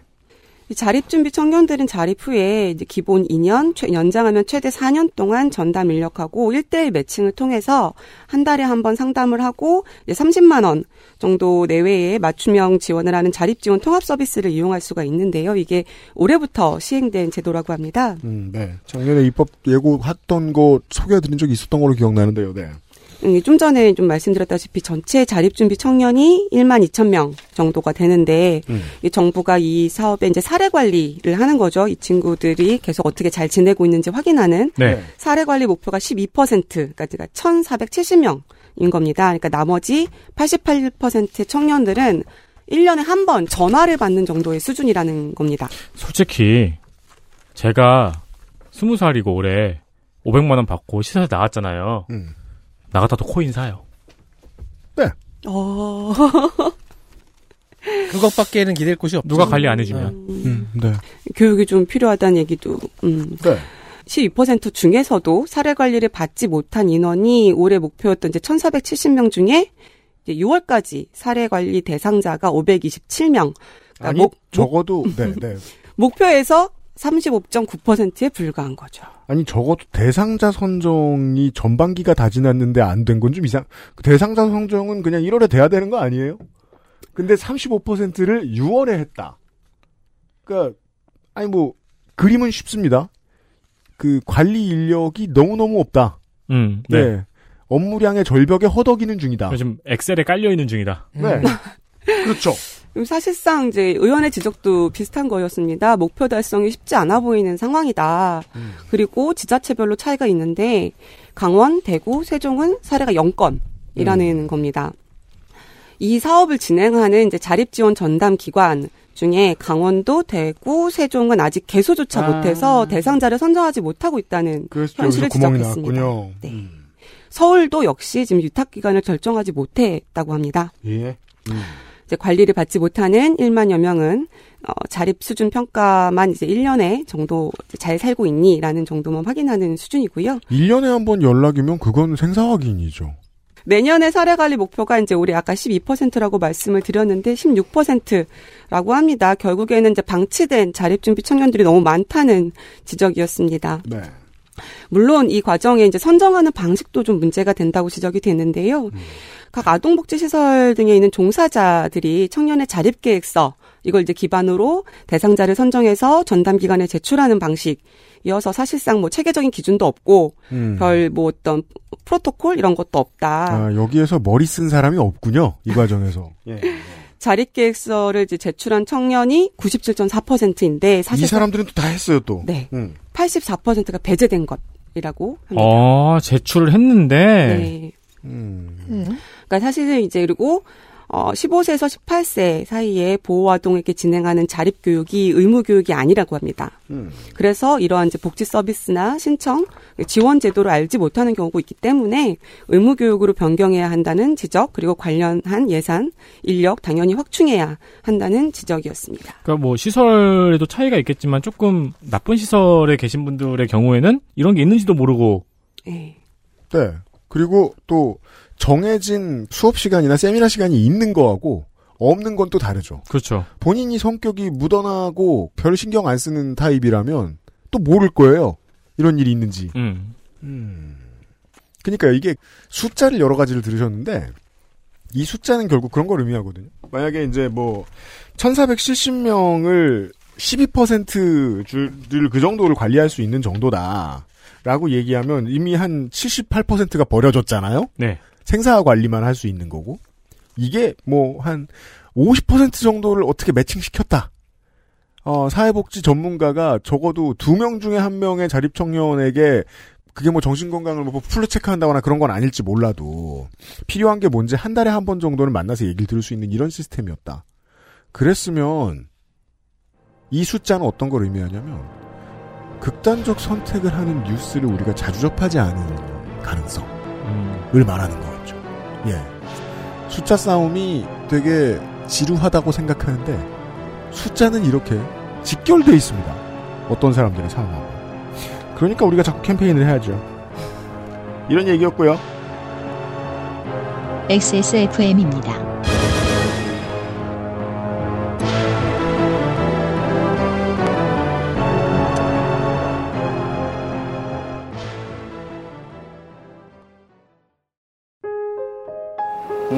이 자립준비 청년들은 자립 후에 이제 기본 2년, 최- 연장하면 최대 4년 동안 전담 인력하고 1대1 매칭을 통해서 한 달에 한 번 상담을 하고 이제 30만 원 정도 내외에 맞춤형 지원을 하는 자립 지원 통합 서비스를 이용할 수가 있는데요. 이게 올해부터 시행된 제도라고 합니다. 음, 네. 작년에 입법 예고했던 거 소개해드린 적이 있었던 걸로 기억나는데요. 네. 음, 좀 전에 좀 말씀드렸다시피 전체 자립준비 청년이 1만 2천 명 정도가 되는데 음. 이 정부가 이 사업에 이제 사례 관리를 하는 거죠. 이 친구들이 계속 어떻게 잘 지내고 있는지 확인하는 네. 사례 관리 목표가 12%까지가 1,470명 인 겁니다. 그러니까 나머지 88%의 청년들은 1년에 한 번 전화를 받는 정도의 수준이라는 겁니다. 솔직히 제가 20살이고 올해 500만 원 받고 시사에 나갔잖아요. 음. 나갔다 또 코인 사요. 어. 그것밖에는 기댈 곳이 없죠. 누가 관리 안 해주면. 음, 네. 교육이 좀 필요하다는 얘기도 음. 네. 12% 중에서도 사례 관리를 받지 못한 인원이 올해 목표였던 이제 1,470명 중에 이제 6월까지 사례 관리 대상자가 527명. 그러니까 아니, 목, 목, 적어도, 네, 네. 목표에서 35.9%에 불과한 거죠. 아니, 적어도 대상자 선정이 전반기가 다 지났는데 안 된 건 좀 이상, 그 대상자 선정은 그냥 1월에 돼야 되는 거 아니에요? 근데 35%를 6월에 했다. 그니까, 아니 뭐, 그림은 쉽습니다. 그 관리 인력이 너무너무 없다. 음, 네. 네. 업무량의 절벽에 허덕이는 중이다. 요즘 엑셀에 깔려 있는 중이다. 네. 그렇죠. 그럼 사실상 이제 의원의 지적도 비슷한 거였습니다. 목표 달성이 쉽지 않아 보이는 상황이다. 음. 그리고 지자체별로 차이가 있는데 강원, 대구, 세종은 사례가 0건이라는 음. 겁니다. 이 사업을 진행하는 이제 자립 지원 전담 기관 중에 강원도, 대구, 세종은 아직 개소조차 아. 못해서 대상자를 선정하지 못하고 있다는 현실을 지적했습니다. 네. 음. 서울도 역시 지금 유탁 기간을 결정하지 못했다고 합니다. 예. 음. 이제 관리를 받지 못하는 1만여 명은 어, 자립 수준 평가만 이제 1년에 정도 잘 살고 있니라는 정도만 확인하는 수준이고요. 1년에 한 번 연락이면 그건 생사 확인이죠. 내년의 사례 관리 목표가 이제 올해 아까 12%라고 말씀을 드렸는데 16%라고 합니다. 결국에는 이제 방치된 자립 준비 청년들이 너무 많다는 지적이었습니다. 네. 물론 이 과정에 이제 선정하는 방식도 좀 문제가 된다고 지적이 되는데요. 각 아동복지시설 등에 있는 종사자들이 청년의 자립계획서 이걸 이제 기반으로 대상자를 선정해서 전담 기관에 제출하는 방식 이어서 사실상 뭐 체계적인 기준도 없고 음. 별뭐 어떤 프로토콜 이런 것도 없다. 아, 여기에서 머리 쓴 사람이 없군요. 이 과정에서. 예. 자립계획서를 이제 제출한 청년이 97.4%인데 이 사실 사람들은 또 다 했어요, 또. 네. 음. 84%가 배제된 것이라고 합니다. 어, 제출을 했는데. 네. 음. 그러니까 사실은 이제 그리고 어 15세에서 18세 사이에 보호 아동에게 진행하는 자립 교육이 의무 교육이 아니라고 합니다. 음. 그래서 이러한 이제 복지 서비스나 신청 지원 제도를 알지 못하는 경우가 있기 때문에 의무 교육으로 변경해야 한다는 지적 그리고 관련한 예산 인력 당연히 확충해야 한다는 지적이었습니다. 그러니까 뭐 시설에도 차이가 있겠지만 조금 나쁜 시설에 계신 분들의 경우에는 이런 게 있는지도 모르고 예. 네. 그리고 또 정해진 수업 시간이나 세미나 시간이 있는 거하고 없는 건 또 다르죠. 그렇죠. 본인이 성격이 묻어나고 별 신경 안 쓰는 타입이라면 또 모를 거예요. 이런 일이 있는지. 음. 그러니까 이게 숫자를 여러 가지를 들으셨는데 이 숫자는 결국 그런 걸 의미하거든요. 만약에 이제 뭐 1470명을 12%를 그 정도를 관리할 수 있는 정도다 라고 얘기하면 이미 한 78%가 버려졌잖아요. 네. 생사 관리만 할 수 있는 거고 이게 뭐 한 50% 정도를 어떻게 매칭시켰다. 어, 사회복지 전문가가 적어도 두 명 중에 한 명의 자립 청년에게 그게 뭐 정신건강을 뭐 풀로 체크한다거나 그런 건 아닐지 몰라도 필요한 게 뭔지 한 달에 한 번 정도는 만나서 얘기를 들을 수 있는 이런 시스템이었다. 그랬으면 이 숫자는 어떤 걸 의미하냐면 극단적 선택을 하는 뉴스를 우리가 자주 접하지 않은 가능성을 음. 말하는 거였죠. 예. 숫자 싸움이 되게 지루하다고 생각하는데 숫자는 이렇게 직결돼 있습니다. 어떤 사람들의 상황하고. 그러니까 우리가 자꾸 캠페인을 해야죠. 이런 얘기였고요. XSFM입니다.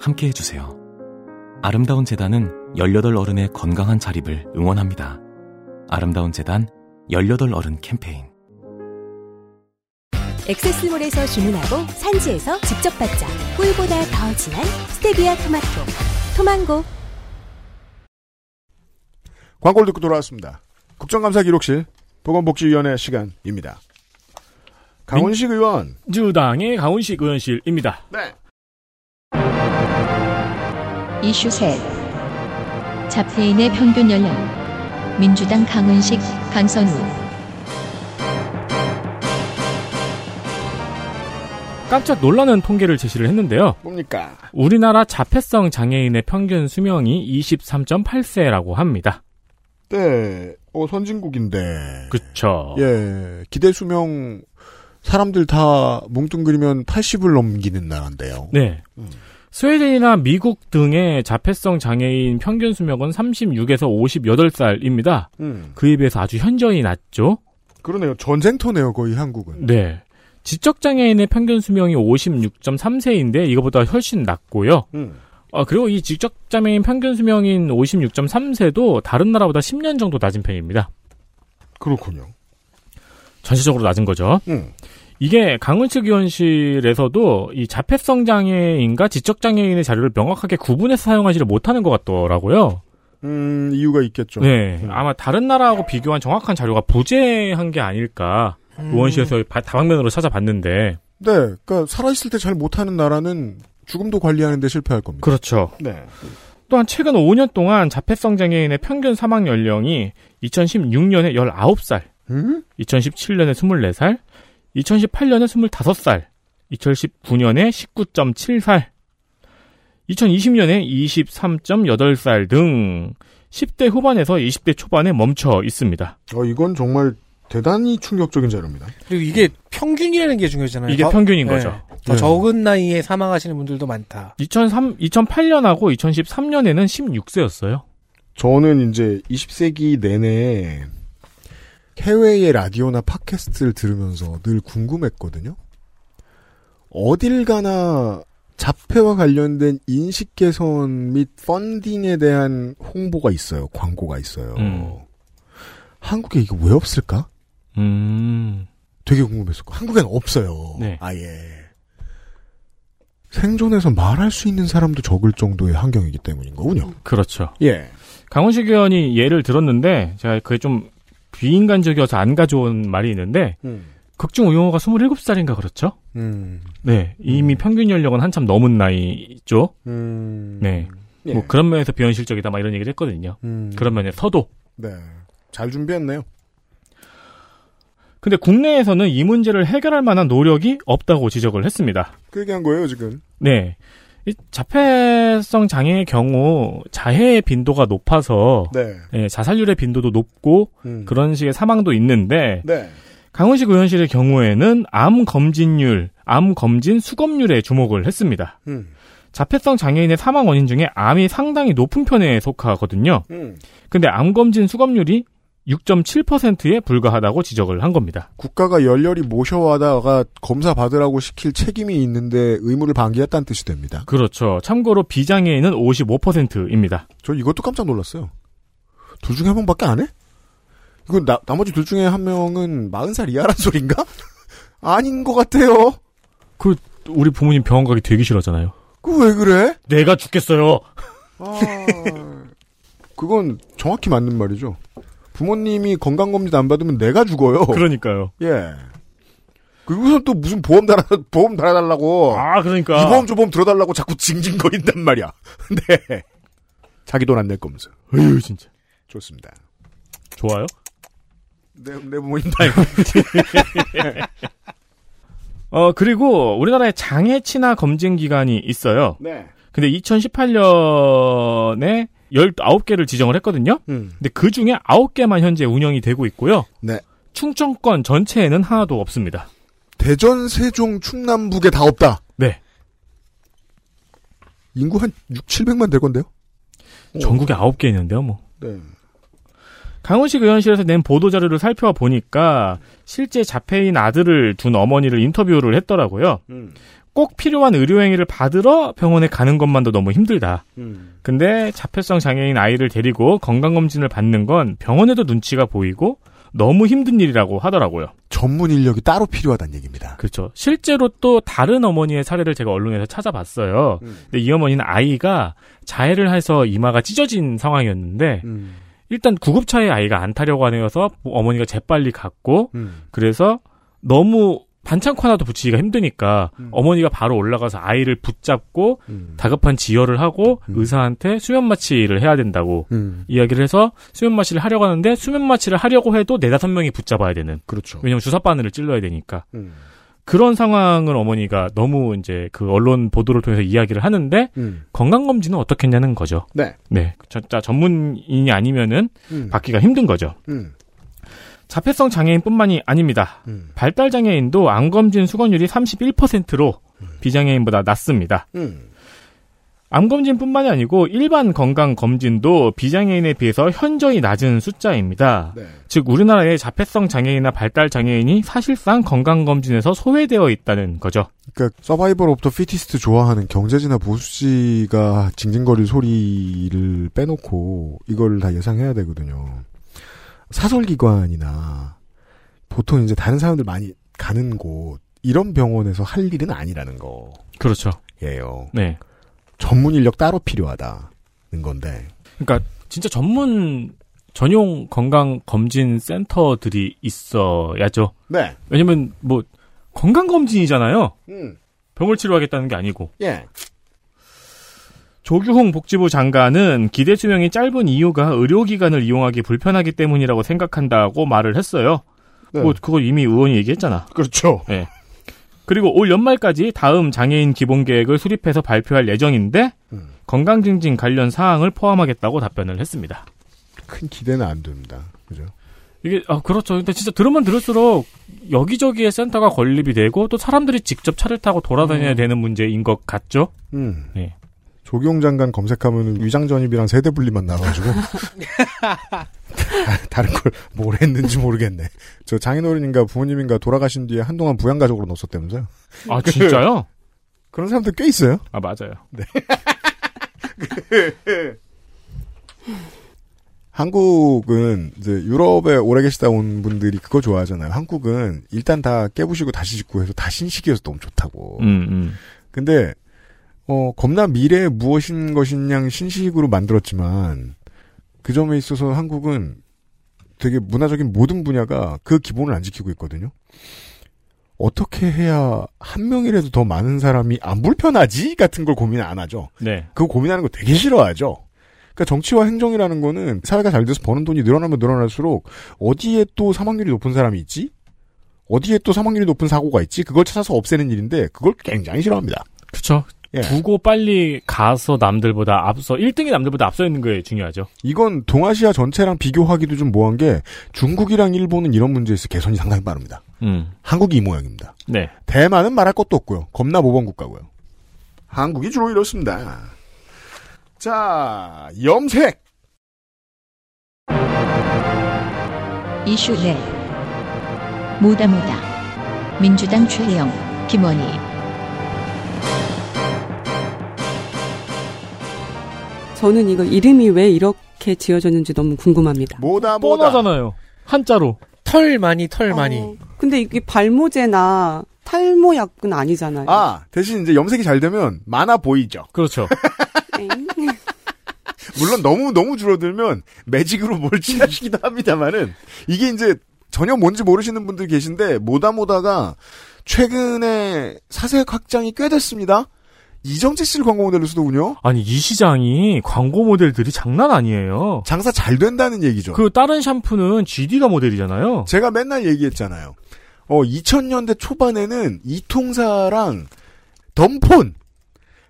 함께 해주세요. 아름다운 재단은 18 어른의 건강한 자립을 응원합니다. 아름다운 재단 18 어른 캠페인. 액세스몰에서 주문하고 산지에서 직접 받자. 꿀보다 더 진한 스테비아 토마토. 토망고. 광고를 듣고 돌아왔습니다. 국정감사 기록실 보건복지위원회 시간입니다. 강원식 의원. 민주당의 강훈식 의원실입니다. 네. 이슈 셋 자폐인의 평균 연령 민주당 강은식, 강선우 깜짝 놀라는 통계를 제시를 했는데요. 뭡니까? 우리나라 자폐성 장애인의 평균 수명이 23.8세라고 합니다. 네. 어, 선진국인데. 그쵸. 예. 기대 수명 사람들 다 뭉뚱그리면 80을 넘기는 나라인데요. 네. 음. 스웨덴이나 미국 등의 자폐성 장애인 평균 수명은 36에서 58살입니다. 음. 그에 비해서 아주 현저히 낮죠. 그러네요. 전쟁터네요, 거의 한국은. 네. 지적 장애인의 평균 수명이 56.3세인데 이거보다 훨씬 낮고요. 음. 아, 그리고 이 지적 장애인 평균 수명인 56.3세도 다른 나라보다 10년 정도 낮은 편입니다. 그렇군요. 전체적으로 낮은 거죠. 음. 이게 강은측 의원실에서도 이 자폐성 장애인과 지적 장애인의 자료를 명확하게 구분해서 사용하지를 못하는 것 같더라고요. 음, 이유가 있겠죠. 네, 음. 아마 다른 나라하고 비교한 정확한 자료가 부재한 게 아닐까. 의원실에서 바- 다방면으로 찾아봤는데. 네. 그러니까 살아있을 때 잘 못하는 나라는 죽음도 관리하는데 실패할 겁니다. 그렇죠. 네. 또한 최근 5년 동안 자폐성 장애인의 평균 사망 연령이 2016년에 19살, 음? 2017년에 24살, 2018년에 25살, 2019년에 19.7살, 2020년에 23.8살 등 10대 후반에서 20대 초반에 멈춰 있습니다. 어, 이건 정말 대단히 충격적인 자료입니다. 그리고 이게 평균이라는 게 중요하잖아요. 이게 더- 평균인 네. 거죠. 더 네. 적은 나이에 사망하시는 분들도 많다. 2003, 2008년하고 2013년에는 16세였어요. 저는 이제 20세기 내내 해외의 라디오나 팟캐스트를 들으면서 늘 궁금했거든요. 어딜 가나 자폐와 관련된 인식 개선 및 펀딩에 대한 홍보가 있어요. 광고가 있어요. 음. 한국에 이거 왜 없을까? 음. 되게 궁금했었고 한국엔 없어요. 네. 아예 생존해서 말할 수 있는 사람도 적을 정도의 환경이기 때문인 거군요. 그렇죠. 예. 강원식 의원이 예를 들었는데, 제가 그게 좀 비인간적이어서 안 가져온 말이 있는데, 극중 우영호가 27살인가 그렇죠? 음. 네. 이미 평균 연령은 한참 넘은 나이죠? 음. 네. 예. 뭐 그런 면에서 비현실적이다 막 이런 얘기를 했거든요. 음. 그런 면에서도. 네. 잘 준비했네요. 근데 국내에서는 이 문제를 해결할 만한 노력이 없다고 지적을 했습니다. 그 얘기한 거예요, 지금. 네. 이 자폐성 장애의 경우 자해의 빈도가 높아서 네. 예, 자살률의 빈도도 높고 음. 그런 식의 사망도 있는데 네. 강원식 의원실의 경우에는 암 검진율, 암 검진 수검률에 주목을 했습니다. 음. 자폐성 장애인의 사망 원인 중에 암이 상당히 높은 편에 속하거든요. 음. 근데 암 검진 수검률이 6.7%에 불과하다고 지적을 한 겁니다. 국가가 열렬히 모셔와다가 검사 받으라고 시킬 책임이 있는데 의무를 방기했다는 뜻이 됩니다. 그렇죠. 참고로 비장애인은 55%입니다. 저 이것도 깜짝 놀랐어요. 둘 중에 한 명밖에 안 해? 이건 나, 나머지 둘 중에 한 명은 40살 이하란 소린가? 아닌 것 같아요. 그 우리 부모님 병원 가기 되게 싫어하잖아요. 그 왜 그래? 내가 죽겠어요. 아, 그건 정확히 맞는 말이죠. 부모님이 건강검진 안 받으면 내가 죽어요. 그러니까요. 예. 그리고선 또 무슨 보험 달아, 보험 달아달라고. 아, 그러니까. 이 보험 저 보험 들어달라고 자꾸 징징거린단 말이야. 네. 자기 돈 안 낼 거면서. 어휴, 진짜. 좋습니다. 좋아요? 내, 내 부모님 다. 어, 그리고 우리나라에 장애 친화 검진 기관이 있어요. 네. 근데 2018년에 19개를 지정을 했거든요. 음. 근데 그 중에 9개만 현재 운영이 되고 있고요. 네. 충청권 전체에는 하나도 없습니다. 대전, 세종, 충남북에 다 없다. 네. 인구 한 6, 700만 될 건데요? 전국에 9개 있는데요, 뭐. 네. 강원식 의원실에서 낸 보도 자료를 살펴보니까 실제 자폐인 아들을 둔 어머니를 인터뷰를 했더라고요. 음. 꼭 필요한 의료행위를 받으러 병원에 가는 것만도 너무 힘들다. 음. 근데 자폐성 장애인 아이를 데리고 건강검진을 받는 건 병원에도 눈치가 보이고 너무 힘든 일이라고 하더라고요. 전문 인력이 따로 필요하다는 얘기입니다. 그렇죠. 실제로 또 다른 어머니의 사례를 제가 언론에서 찾아봤어요. 음. 근데 이 어머니는 아이가 자해를 해서 이마가 찢어진 상황이었는데 음. 일단 구급차에 아이가 안 타려고 하면서 어머니가 재빨리 갔고 음. 그래서 너무 반창고 하나도 붙이기가 힘드니까 음. 어머니가 바로 올라가서 아이를 붙잡고 음. 다급한 지혈을 하고 음. 의사한테 수면 마취를 해야 된다고 음. 이야기를 해서 수면 마취를 하려고 하는데 수면 마취를 하려고 해도 네다섯 명이 붙잡아야 되는 그렇죠. 왜냐면 주사 바늘을 찔러야 되니까 음. 그런 상황을 어머니가 너무 이제 그 언론 보도를 통해서 이야기를 하는데 음. 건강 검진은 어떻게 했냐는 거죠. 네. 네, 진짜 전문인이 아니면은 음. 받기가 힘든 거죠. 음. 자폐성 장애인뿐만이 아닙니다. 음. 발달 장애인도 암 검진 수검률이 31%로 비장애인보다 낮습니다. 음. 암 검진뿐만이 아니고 일반 건강 검진도 비장애인에 비해서 현저히 낮은 숫자입니다. 네. 즉 우리나라의 자폐성 장애인이나 발달 장애인이 사실상 건강 검진에서 소외되어 있다는 거죠. 그러니까 survival of the fittest 좋아하는 경제지나 보수지가 징징거릴 소리를 빼놓고 이걸 다 예상해야 되거든요. 사설기관이나 보통 이제 다른 사람들 많이 가는 곳 이런 병원에서 할 일은 아니라는 그렇죠. 거예요. 네. 전문 인력 따로 필요하다는 건데. 그러니까 진짜 전문 전용 건강 검진 센터들이 있어야죠. 네. 왜냐면 뭐 건강 검진이잖아요. 음. 병을 치료하겠다는 게 아니고. 예. 조규홍 복지부 장관은 기대 수명이 짧은 이유가 의료기관을 이용하기 불편하기 때문이라고 생각한다고 말을 했어요. 네. 뭐 그거 이미 의원이 얘기했잖아. 그렇죠. 네. 그리고 올 연말까지 다음 장애인 기본 계획을 수립해서 발표할 예정인데 음. 건강 증진 관련 사항을 포함하겠다고 답변을 했습니다. 큰 기대는 안 됩니다. 그죠? 이게 아 그렇죠. 근데 진짜 들으면 들을수록 여기저기에 센터가 건립이 되고 또 사람들이 직접 차를 타고 돌아다녀야 되는 문제인 것 같죠. 음. 네. 조경 장관 검색하면 위장 전입이랑 세대 분리만 나와가지고 다- 다른 걸 뭘 했는지 모르겠네. 저 장인어른인가 부모님인가 돌아가신 뒤에 한동안 부양가족으로 넣었었다면서요? 아 진짜요? 그런 사람들 꽤 있어요. 아 맞아요. 한국은 이제 유럽에 오래 계시다 온 분들이 그거 좋아하잖아요. 한국은 일단 다 깨부시고 다시 짓고 해서 다 신식이어서 너무 좋다고. 음 음. 근데 어 겁나 미래에 무엇인 것이냐 신식으로 만들었지만 그 점에 있어서 한국은 되게 문화적인 모든 분야가 그 기본을 안 지키고 있거든요. 어떻게 해야 한 명이라도 더 많은 사람이 안 불편하지 같은 걸 고민 안 하죠. 네. 그거 고민하는 거 되게 싫어하죠. 그러니까 정치와 행정이라는 거는 사회가 잘 돼서 버는 돈이 늘어나면 늘어날수록 어디에 또 사망률이 높은 사람이 있지? 어디에 또 사망률이 높은 사고가 있지? 그걸 찾아서 없애는 일인데 그걸 굉장히 싫어합니다. 그쵸. 예. 두고 빨리 가서 남들보다 앞서 1등이 남들보다 앞서 있는 게 중요하죠. 이건 동아시아 전체랑 비교하기도 좀 뭐한 게 중국이랑 일본은 이런 문제에서 개선이 상당히 빠릅니다. 음. 한국이 이 모양입니다. 네. 대만은 말할 것도 없고요. 겁나 모범 국가고요. 한국이 주로 이렇습니다. 자, 염색. 이슈 넷 모다모다 민주당 최영 김원희 저는 이거 이름이 왜 이렇게 지어졌는지 너무 궁금합니다. 뭐다 뭐다. 뻔하잖아요. 한자로. 털 많이 털 많이. 어, 근데 이게 발모제나 탈모 약은 아니잖아요. 아, 대신 이제 염색이 잘 되면 많아 보이죠. 그렇죠. 엥? 물론 너무 너무 줄어들면 매직으로 뭘 칠하시기도 합니다만은 이게 이제 전혀 뭔지 모르시는 분들 계신데 모다 모다가 최근에 사색 확장이 꽤 됐습니다. 이정재 씨를 광고 모델로 쓰더군요. 아니 이 시장이 광고 모델들이 장난 아니에요. 장사 잘 된다는 얘기죠. 그 다른 샴푸는 GD가 모델이잖아요. 제가 맨날 얘기했잖아요. 어, 2000년대 초반에는 이통사랑 덤폰,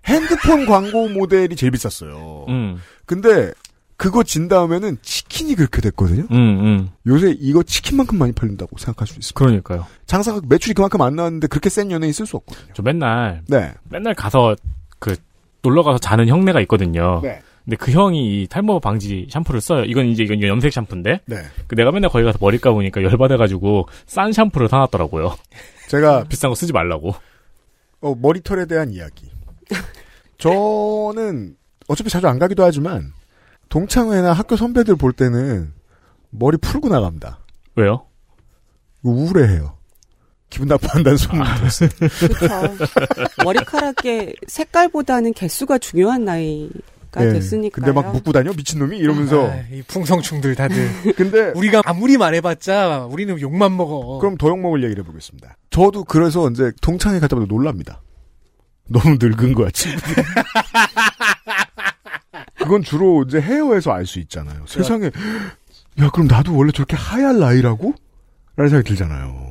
핸드폰 광고 모델이 제일 비쌌어요. 음, 근데 그거 진 다음에는 치킨이 그렇게 됐거든요. 음, 음. 요새 이거 치킨만큼 많이 팔린다고 생각할 수 있습니다. 그러니까요. 장사가 매출이 그만큼 안 나왔는데 그렇게 센 연예인 쓸 수 없거든요. 저 맨날 네. 맨날 가서 그 놀러 가서 자는 형네가 있거든요. 네. 근데 그 형이 이 탈모 방지 샴푸를 써요. 이건 이제 이건 염색 샴푸인데. 네. 그 내가 맨날 거기 가서 머리 감으니까 열 받아가지고 싼 샴푸를 사놨더라고요. 제가 비싼 거 쓰지 말라고. 어, 머리털에 대한 이야기. 저는 어차피 자주 안 가기도 하지만 동창회나 학교 선배들 볼 때는 머리 풀고 나갑니다. 왜요? 우울해해요. 기분 나빠한다는 소문이 들었어요. 그렇죠. 머리카락의 색깔보다는 개수가 중요한 나이가 예, 됐으니까요. 근데 막 묶고 다녀 미친놈이 이러면서 아, 이 풍성충들 다들. 근데 우리가 아무리 말해봤자 우리는 욕만 먹어. 그럼 더 욕 먹을 얘기를 해보겠습니다. 저도 그래서 이제 동창회 갈 때마다 놀랍니다. 너무 늙은 거야, 친구들. 그건 주로 이제 헤어에서 알 수 있잖아요. 세상에, 야, 그럼 나도 원래 저렇게 하얄 나이라고? 라는 생각이 들잖아요.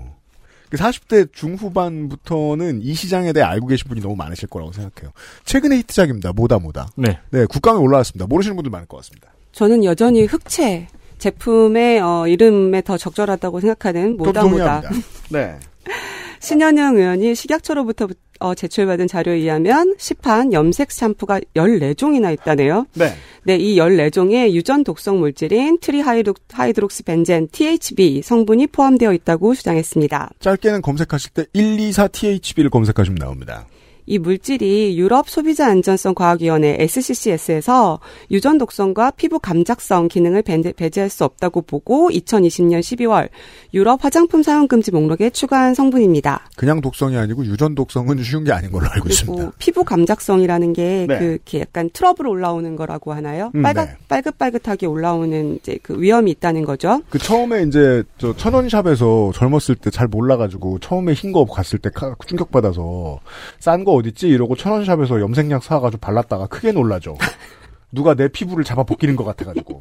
40대 중후반부터는 이 시장에 대해 알고 계신 분이 너무 많으실 거라고 생각해요. 최근의 히트작입니다. 뭐다 뭐다. 네. 네, 국감에 올라왔습니다. 모르시는 분들 많을 것 같습니다. 저는 여전히 흑채 제품의 어, 이름에 더 적절하다고 생각하는 모다 모다. 네. 신현영 의원이 식약처로부터 어, 제출받은 자료에 의하면 시판 염색 샴푸가 14종이나 있다네요. 네. 네, 이 14종에 유전 독성 물질인 트리하이드록시벤젠 THB 성분이 포함되어 있다고 주장했습니다. 짧게는 검색하실 때 124 THB를 검색하시면 나옵니다. 이 물질이 유럽 소비자 안전성 과학위원회 SCCS에서 유전 독성과 피부 감작성 기능을 배- 배제할 수 없다고 보고 2020년 12월 유럽 화장품 사용 금지 목록에 추가한 성분입니다. 그냥 독성이 아니고 유전 독성은 쉬운 게 아닌 걸로 알고 있습니다. 그리고 피부 감작성이라는 게 네. 그 약간 트러블 올라오는 거라고 하나요? 음, 빨갛 네. 빨긋빨긋하게 올라오는 이제 그 위험이 있다는 거죠. 그 처음에 이제 저 천원샵에서 젊었을 때 잘 몰라가지고 처음에 흰 거 났을 때 카- 충격 받아서 싼거 어딨지 이러고 천원샵에서 염색약 사가지고 발랐다가 크게 놀라죠. 누가 내 피부를 잡아 벗기는 것 같아가지고.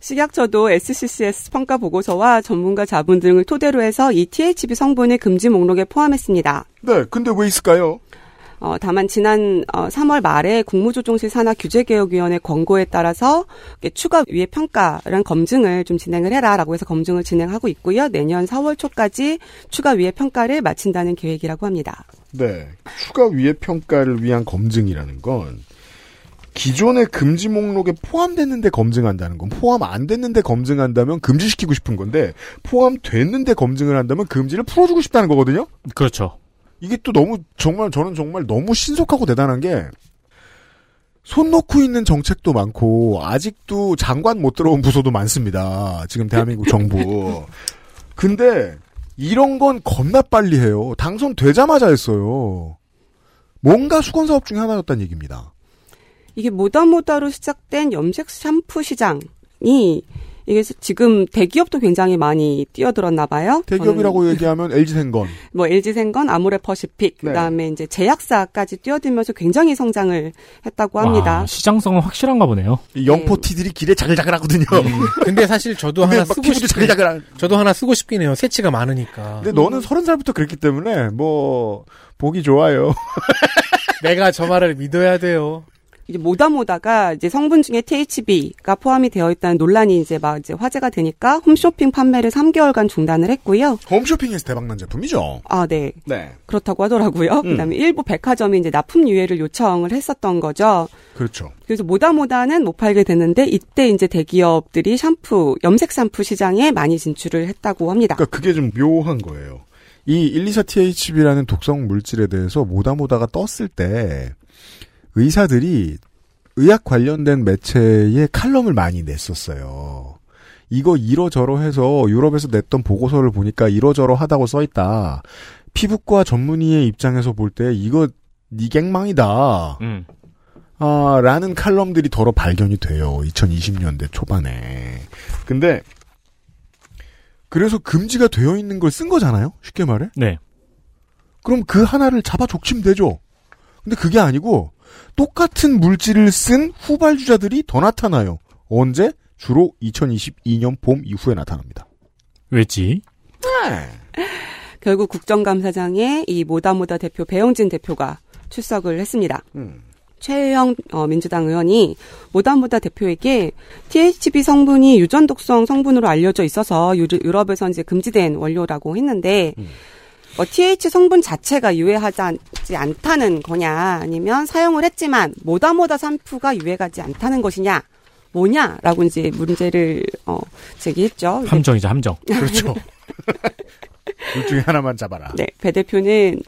식약처도 SCCS 평가 보고서와 전문가 자문 등을 토대로 해서 이 THB 성분을 금지 목록에 포함했습니다. 네, 근데 왜 있을까요? 어, 다만 지난 어, 3월 말에 국무조정실 산하 규제개혁위원회 권고에 따라서 추가 위해 평가랑 검증을 좀 진행을 해라라고 해서 검증을 진행하고 있고요. 내년 4월 초까지 추가 위해 평가를 마친다는 계획이라고 합니다. 네, 추가 위해 평가를 위한 검증이라는 건 기존의 금지 목록에 포함됐는데 검증한다는 건 포함 안 됐는데 검증한다면 금지시키고 싶은 건데 포함됐는데 검증을 한다면 금지를 풀어주고 싶다는 거거든요. 그렇죠. 이게 또 너무 정말 저는 정말 너무 신속하고 대단한 게 손 놓고 있는 정책도 많고 아직도 장관 못 들어온 부서도 많습니다. 지금 대한민국 정부. 근데 이런 건 겁나 빨리 해요. 당선되자마자 했어요. 뭔가 수건 사업 중에 하나였다는 얘기입니다. 이게 모다모다로 시작된 염색 샴푸 시장이 이게 지금 대기업도 굉장히 많이 뛰어들었나 봐요. 대기업이라고 저는 얘기하면 LG생건. 뭐 LG생건, 아모레퍼시픽, 네. 그다음에 이제 제약사까지 뛰어들면서 굉장히 성장을 했다고 합니다. 와, 시장성은 확실한가 보네요. 이 영포티들이 길에 자글자글하거든요. 근데 사실 저도 근데 하나 막 쓰고 싶긴 자글자글한. 저도 하나 쓰고 싶긴 해요. 새치가 많으니까. 근데 너는 서른 살부터 그랬기 때문에 뭐 보기 좋아요. 내가 저 말을 믿어야 돼요. 이제 모다모다가 이제 성분 중에 THB가 포함이 되어 있다는 논란이 이제 막 이제 화제가 되니까 홈쇼핑 판매를 3개월간 중단을 했고요. 홈쇼핑에서 대박난 제품이죠. 아, 네. 네. 그렇다고 하더라고요. 음. 그다음에 일부 백화점이 이제 납품 유예를 요청을 했었던 거죠. 그렇죠. 그래서 모다모다는 못 팔게 됐는데 이때 이제 대기업들이 샴푸, 염색 샴푸 시장에 많이 진출을 했다고 합니다. 그러니까 그게 좀 묘한 거예요. 이 124THB라는 독성 물질에 대해서 모다모다가 떴을 때 의사들이 의학 관련된 매체에 칼럼을 많이 냈었어요. 이거 이러저러 해서 유럽에서 냈던 보고서를 보니까 이러저러 하다고 써있다. 피부과 전문의의 입장에서 볼 때 이거 니 갱망이다. 음. 아, 라는 칼럼들이 더러 발견이 돼요. 2020년대 초반에. 근데, 그래서 금지가 되어 있는 걸 쓴 거잖아요? 쉽게 말해? 네. 그럼 그 하나를 잡아 족치면 되죠? 근데 그게 아니고, 똑같은 물질을 쓴 후발주자들이 더 나타나요. 언제? 주로 2022년 봄 이후에 나타납니다. 왜지? 결국 국정감사장에 이 모다모다 대표 배영진 대표가 출석을 했습니다. 음. 최혜영 어, 민주당 의원이 모다모다 대표에게 THB 성분이 유전 독성 성분으로 알려져 있어서 유- 유럽에서 이제 금지된 원료라고 했는데 어, TH 성분 자체가 유해하지 않다는 거냐 아니면 사용을 했지만 모다모다 샴푸가 유해하지 않다는 것이냐 뭐냐라고 이제 문제를 어, 제기했죠. 함정이죠, 함정. 그렇죠. 둘 중에 하나만 잡아라. 네, 배 대표는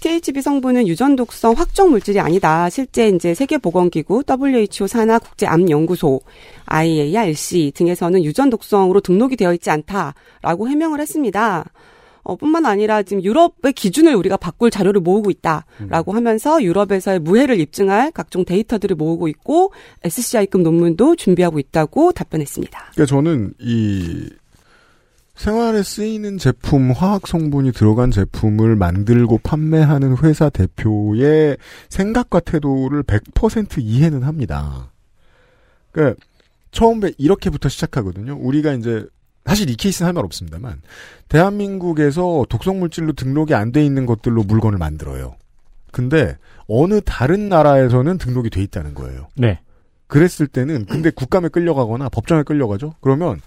THB 성분은 유전 독성 확정 물질이 아니다. 실제 이제 세계보건기구, WHO 산하 국제암연구소, IARC 등에서는 유전 독성으로 등록이 되어 있지 않다라고 해명을 했습니다. 어, 뿐만 아니라 지금 유럽의 기준을 우리가 바꿀 자료를 모으고 있다라고 하면서 유럽에서의 무해를 입증할 각종 데이터들을 모으고 있고 SCI급 논문도 준비하고 있다고 답변했습니다. 그러니까 저는 이 생활에 쓰이는 제품, 화학 성분이 들어간 제품을 만들고 판매하는 회사 대표의 생각과 태도를 100% 이해는 합니다. 그러니까 처음에 이렇게부터 시작하거든요. 우리가 이제 사실 이 케이스는 할 말 없습니다만 대한민국에서 독성 물질로 등록이 안 돼 있는 것들로 물건을 만들어요. 근데 어느 다른 나라에서는 등록이 돼 있다는 거예요. 네. 그랬을 때는 근데 국감에 끌려가거나 법정에 끌려가죠. 그러면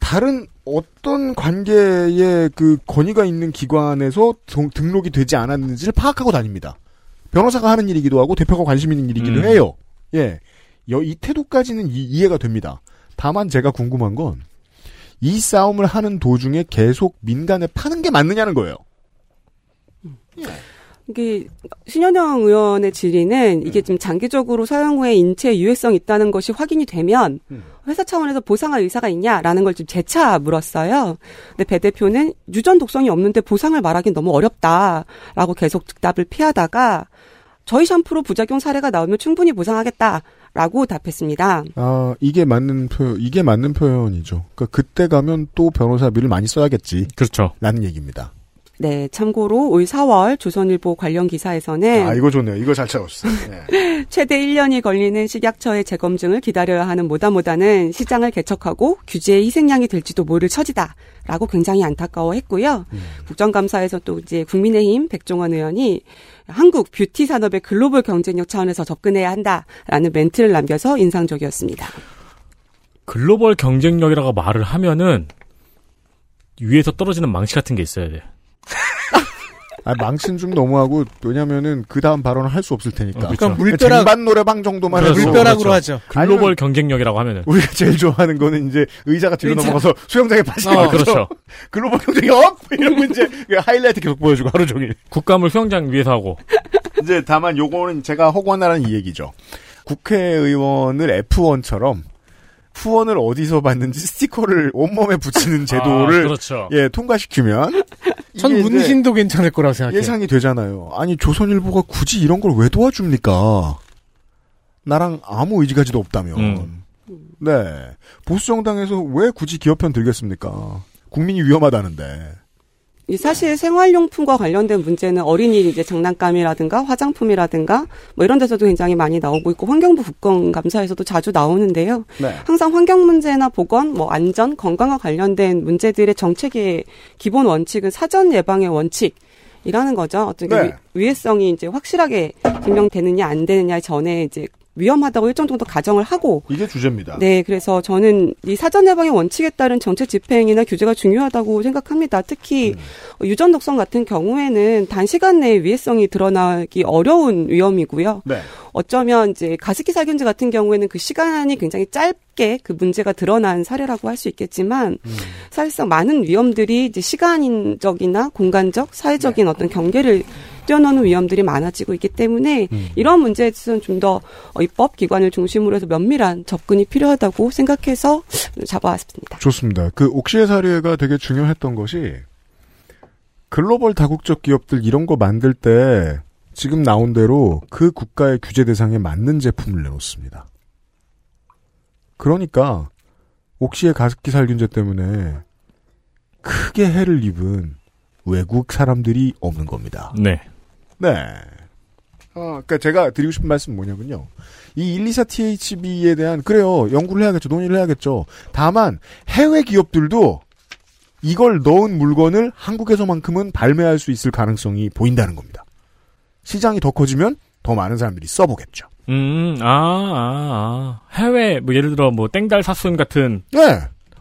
다른 어떤 관계의 그 권위가 있는 기관에서 동- 등록이 되지 않았는지를 파악하고 다닙니다. 변호사가 하는 일이기도 하고 대표가 관심 있는 일이기도 음. 해요. 예. 여- 이 태도까지는 이, 이해가 됩니다. 다만 제가 궁금한 건 이 싸움을 하는 도중에 계속 민간에 파는 게 맞느냐는 거예요. 이게 신현영 의원의 질의는 이게 지금 장기적으로 사용 후에 인체 유해성이 있다는 것이 확인이 되면 음. 회사 차원에서 보상할 의사가 있냐라는 걸 지금 재차 물었어요. 근데 배 대표는 유전 독성이 없는데 보상을 말하기는 너무 어렵다라고 계속 즉답을 피하다가 저희 샴푸로 부작용 사례가 나오면 충분히 보상하겠다 라고 답했습니다. 아, 이게 맞는 표, 이게 맞는 표현이죠. 그러니까 그때 가면 또 변호사비를 많이 써야겠지. 그렇죠. 라는 얘기입니다. 네, 참고로 올 4월 조선일보 관련 기사에서는 아, 이거 좋네요. 이거 잘 찾았어요. 네. 최대 1년이 걸리는 식약처의 재검증을 기다려야 하는 뭐다뭐다는 시장을 개척하고 규제의 희생양이 될지도 모를 처지다라고 굉장히 안타까워했고요. 국정감사에서 또 이제 국민의힘 백종헌 의원이 한국 뷰티 산업의 글로벌 경쟁력 차원에서 접근해야 한다라는 멘트를 남겨서 인상적이었습니다. 글로벌 경쟁력이라고 말을 하면은 위에서 떨어지는 망치 같은 게 있어야 돼. 아, 망친 좀 너무하고, 왜냐면은, 그 다음 발언을 할 수 없을 테니까. 어, 그러니까. 물벼락 쟁반 노래방 정도만 해도. 그렇죠. 물벼락으로 그렇죠. 하죠. 글로벌 경쟁력이라고 하면은 우리가 제일 좋아하는 거는 이제 의자가 뒤로 의자. 넘어가서 수영장에 빠지는 아, 거죠. 그렇죠. 글로벌 경쟁력! 이러면 이제 그 하이라이트 계속 보여주고 하루 종일. 국감을 수영장 위에서 하고 이제 다만 요거는 제가 허구하나라는 이 얘기죠. 국회의원을 F1처럼 후원을 어디서 받는지 스티커를 온몸에 붙이는 제도를 아, 그렇죠. 예 통과시키면 전 문신도 괜찮을 거라고 생각해요. 예상이 되잖아요. 아니 조선일보가 굳이 이런 걸 왜 도와줍니까? 나랑 아무 의지가지도 없다면. 음. 네 보수 정당에서 왜 굳이 기업편 들겠습니까? 국민이 위험하다는데. 이 사실 생활용품과 관련된 문제는 어린이 이제 장난감이라든가 화장품이라든가 뭐 이런 데서도 굉장히 많이 나오고 있고 환경부 국정감사에서도 자주 나오는데요. 네. 항상 환경 문제나 보건, 뭐 안전, 건강과 관련된 문제들의 정책의 기본 원칙은 사전 예방의 원칙 이라는 거죠. 어떤 게 네. 위- 위해성이 이제 확실하게 증명되느냐 안 되느냐 전에 이제 위험하다고 일정 정도 가정을 하고 이게 주제입니다. 네, 그래서 저는 이 사전 예방의 원칙에 따른 정책 집행이나 규제가 중요하다고 생각합니다. 특히 음. 유전 독성 같은 경우에는 단시간 내에 위해성이 드러나기 어려운 위험이고요. 네. 어쩌면 이제 가습기 살균제 같은 경우에는 그 시간이 굉장히 짧게 그 문제가 드러난 사례라고 할 수 있겠지만 음. 사실상 많은 위험들이 이제 시간적이나 공간적, 사회적인 어떤 경계를 뛰어넘는 위험들이 많아지고 있기 때문에 이런 문제에 대해서는 좀 더 입법 기관을 중심으로 해서 면밀한 접근이 필요하다고 생각해서 잡아왔습니다. 좋습니다. 그 옥시의 사례가 되게 중요했던 것이 글로벌 다국적 기업들 이런 거 만들 때 지금 나온 대로 그 국가의 규제 대상에 맞는 제품을 내놓습니다. 그러니까 옥시의 가습기 살균제 때문에 크게 해를 입은 외국 사람들이 없는 겁니다. 네. 네. 아, 그니까 제가 드리고 싶은 말씀은 뭐냐면요. 이 124THB에 대한, 그래요. 연구를 해야겠죠. 논의를 해야겠죠. 다만, 해외 기업들도 이걸 넣은 물건을 한국에서만큼은 발매할 수 있을 가능성이 보인다는 겁니다. 시장이 더 커지면 더 많은 사람들이 써보겠죠. 음, 아, 아, 아. 해외, 뭐, 예를 들어, 뭐, 땡달 사순 같은, 네.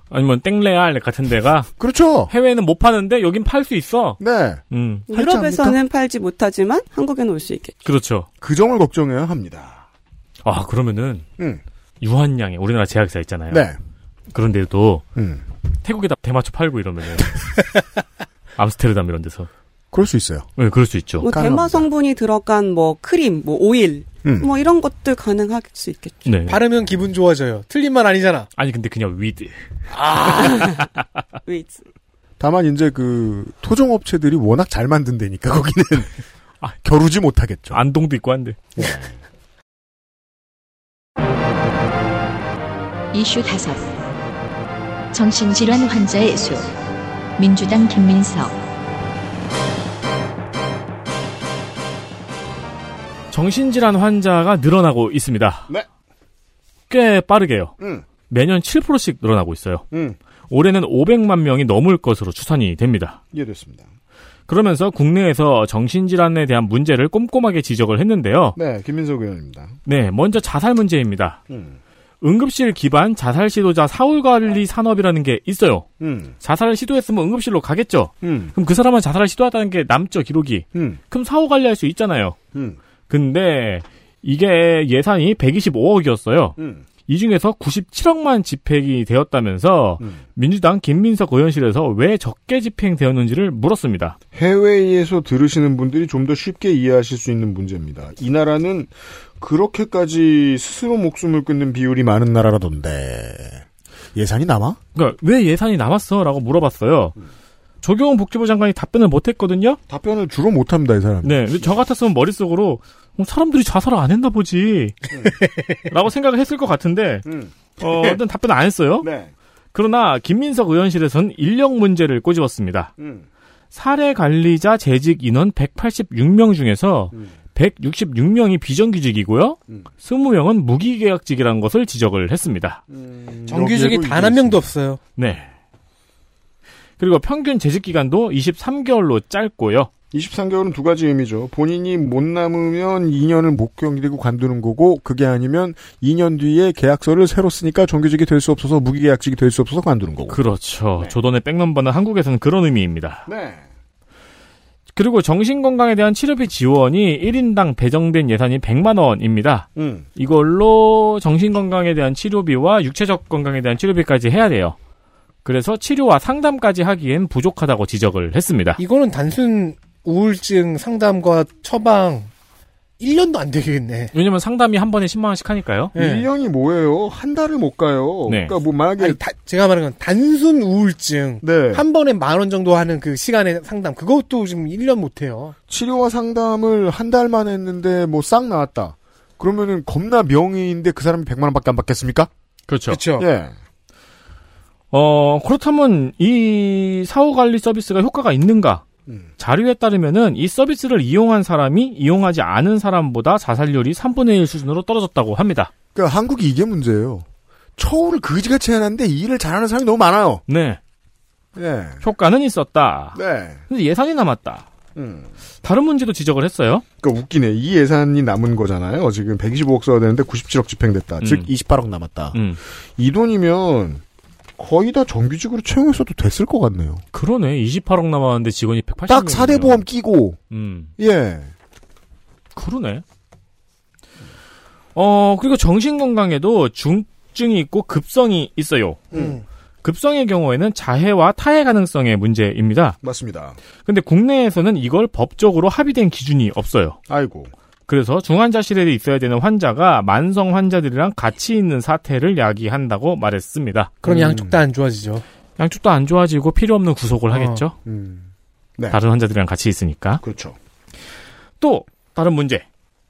아니면 땡레알 같은 데가, 그렇죠. 해외는 못 파는데, 여긴 팔 수 있어. 네. 음, 유럽에서는 팔지 못하지만 한국에는 올 수 있겠죠. 그렇죠. 그 점을 걱정해야 합니다. 아, 그러면은, 음. 유한양행, 우리나라 제약사 있잖아요. 네. 그런데도, 음. 태국에다 대마초 팔고 이러면은, 암스테르담 이런 데서. 그럴 수 있어요. 네, 그럴 수 있죠. 뭐. 대마 성분이 들어간 뭐 크림, 뭐 오일, 음. 뭐 이런 것들 가능할 수 있겠죠. 네. 바르면 기분 좋아져요. 틀린 말 아니잖아. 아니, 근데 그냥 weed. Weeds. 다만 이제 그 토종 업체들이 워낙 잘 만든 데니까 거기는 아. 겨루지 못하겠죠. 안동도 있고 한데. 이슈 다섯 정신질환 환자의 수 민주당 김민석 정신질환 환자가 늘어나고 있습니다. 네. 꽤 빠르게요. 음, 매년 7%씩 늘어나고 있어요. 음, 올해는 500만 명이 넘을 것으로 추산이 됩니다. 이해됐습니다. 그러면서 국내에서 정신질환에 대한 문제를 꼼꼼하게 지적을 했는데요. 네, 김민석 의원입니다. 네, 먼저 자살 문제입니다. 음, 응급실 기반 자살 시도자 사후관리 산업이라는 게 있어요. 음, 자살을 시도했으면 응급실로 가겠죠. 음, 그럼 그 사람은 자살을 시도했다는 게 남죠, 기록이. 음, 그럼 사후 관리할 수 있잖아요. 음, 근데 이게 예산이 125억이었어요. 음, 이 중에서 97억만 집행이 되었다면서 음. 민주당 김민석 의원실에서 왜 적게 집행되었는지를 물었습니다. 해외에서 들으시는 분들이 좀 더 쉽게 이해하실 수 있는 문제입니다. 이 나라는 그렇게까지 스스로 목숨을 끊는 비율이 많은 나라라던데 예산이 남아? 그러니까 왜 예산이 남았어?라고 물어봤어요. 조경훈 복지부 장관이 답변을 못했거든요. 답변을 주로 못합니다, 이 사람. 네, 저 같았으면 머릿속으로 어, 사람들이 자살을 안 했나 보지. 라고 생각을 했을 것 같은데 음. 어, 일단 답변 안 했어요. 네. 그러나 김민석 의원실에서는 인력 문제를 꼬집었습니다. 음. 사례 관리자 재직 인원 186명 중에서 음. 166명이 비정규직이고요. 음. 20명은 무기계약직이라는 것을 지적을 했습니다. 정규직이 여기에도 단한 명도. 없어요. 네. 그리고 평균 재직 기간도 23개월로 짧고요. 23개월은 두 가지 의미죠. 본인이 못 남으면 2년을 못 견디고 관두는 거고 그게 아니면 2년 뒤에 계약서를 새로 쓰니까 정규직이 될 수 없어서 무기계약직이 될 수 없어서 관두는 거고. 그렇죠. 네. 조던의 백넘버는 한국에서는 그런 의미입니다. 네. 그리고 정신건강에 대한 치료비 지원이 1인당 배정된 예산이 100만 원입니다. 음. 이걸로 정신건강에 대한 치료비와 육체적 건강에 대한 치료비까지 해야 돼요. 그래서 치료와 상담까지 하기엔 부족하다고 지적을 했습니다. 이거는 단순 우울증 상담과 처방 1년도 안 되겠네. 왜냐면 상담이 한 번에 10만 원씩 하니까요. 네. 1년이 뭐예요? 한 달을 못 가요. 네. 그러니까 뭐 만약에 아니, 다- 제가 말하는 건 단순 우울증. 네. 한 번에 만 원 정도 하는 그 시간의 상담. 그것도 지금 1년 못 해요. 치료와 상담을 한 달만 했는데 뭐 싹 나왔다. 그러면은 겁나 명의인데 그 사람이 100만 원밖에 안 받겠습니까? 그렇죠. 그렇죠. 예. 어, 그렇다면 이 사후 관리 서비스가 효과가 있는가? 음. 자료에 따르면은 이 서비스를 이용한 사람이 이용하지 않은 사람보다 자살률이 3분의 1 수준으로 떨어졌다고 합니다. 그러니까 한국이 이게 문제예요. 처우를 그지같이 해놨는데 이 일을 잘하는 사람이 너무 많아요. 네. 예. 효과는 있었다. 네. 근데 예산이 남았다. 음. 다른 문제도 지적을 했어요. 그러니까 웃기네. 이 예산이 남은 거잖아요. 지금 125억 써야 되는데 97억 집행됐다. 음. 즉 28억 남았다. 음. 이 돈이면 거의 다 정규직으로 채용했어도 됐을 것 같네요. 그러네. 28억 남았는데 직원이 180명. 딱 4대 보험 끼고 음. 예. 그러네. 어, 그리고 정신건강에도 중증이 있고 급성이 있어요. 음. 급성의 경우에는 자해와 타해 가능성의 문제입니다. 맞습니다. 근데 국내에서는 이걸 법적으로 합의된 기준이 없어요. 아이고. 그래서 중환자실에 있어야 되는 환자가 만성 환자들이랑 같이 있는 사태를 야기한다고 말했습니다. 그럼 음. 양쪽 다 안 좋아지죠. 양쪽도 안 좋아지고 필요 없는 구속을 하겠죠. 음. 네. 다른 환자들이랑 같이 있으니까. 그렇죠. 또 다른 문제.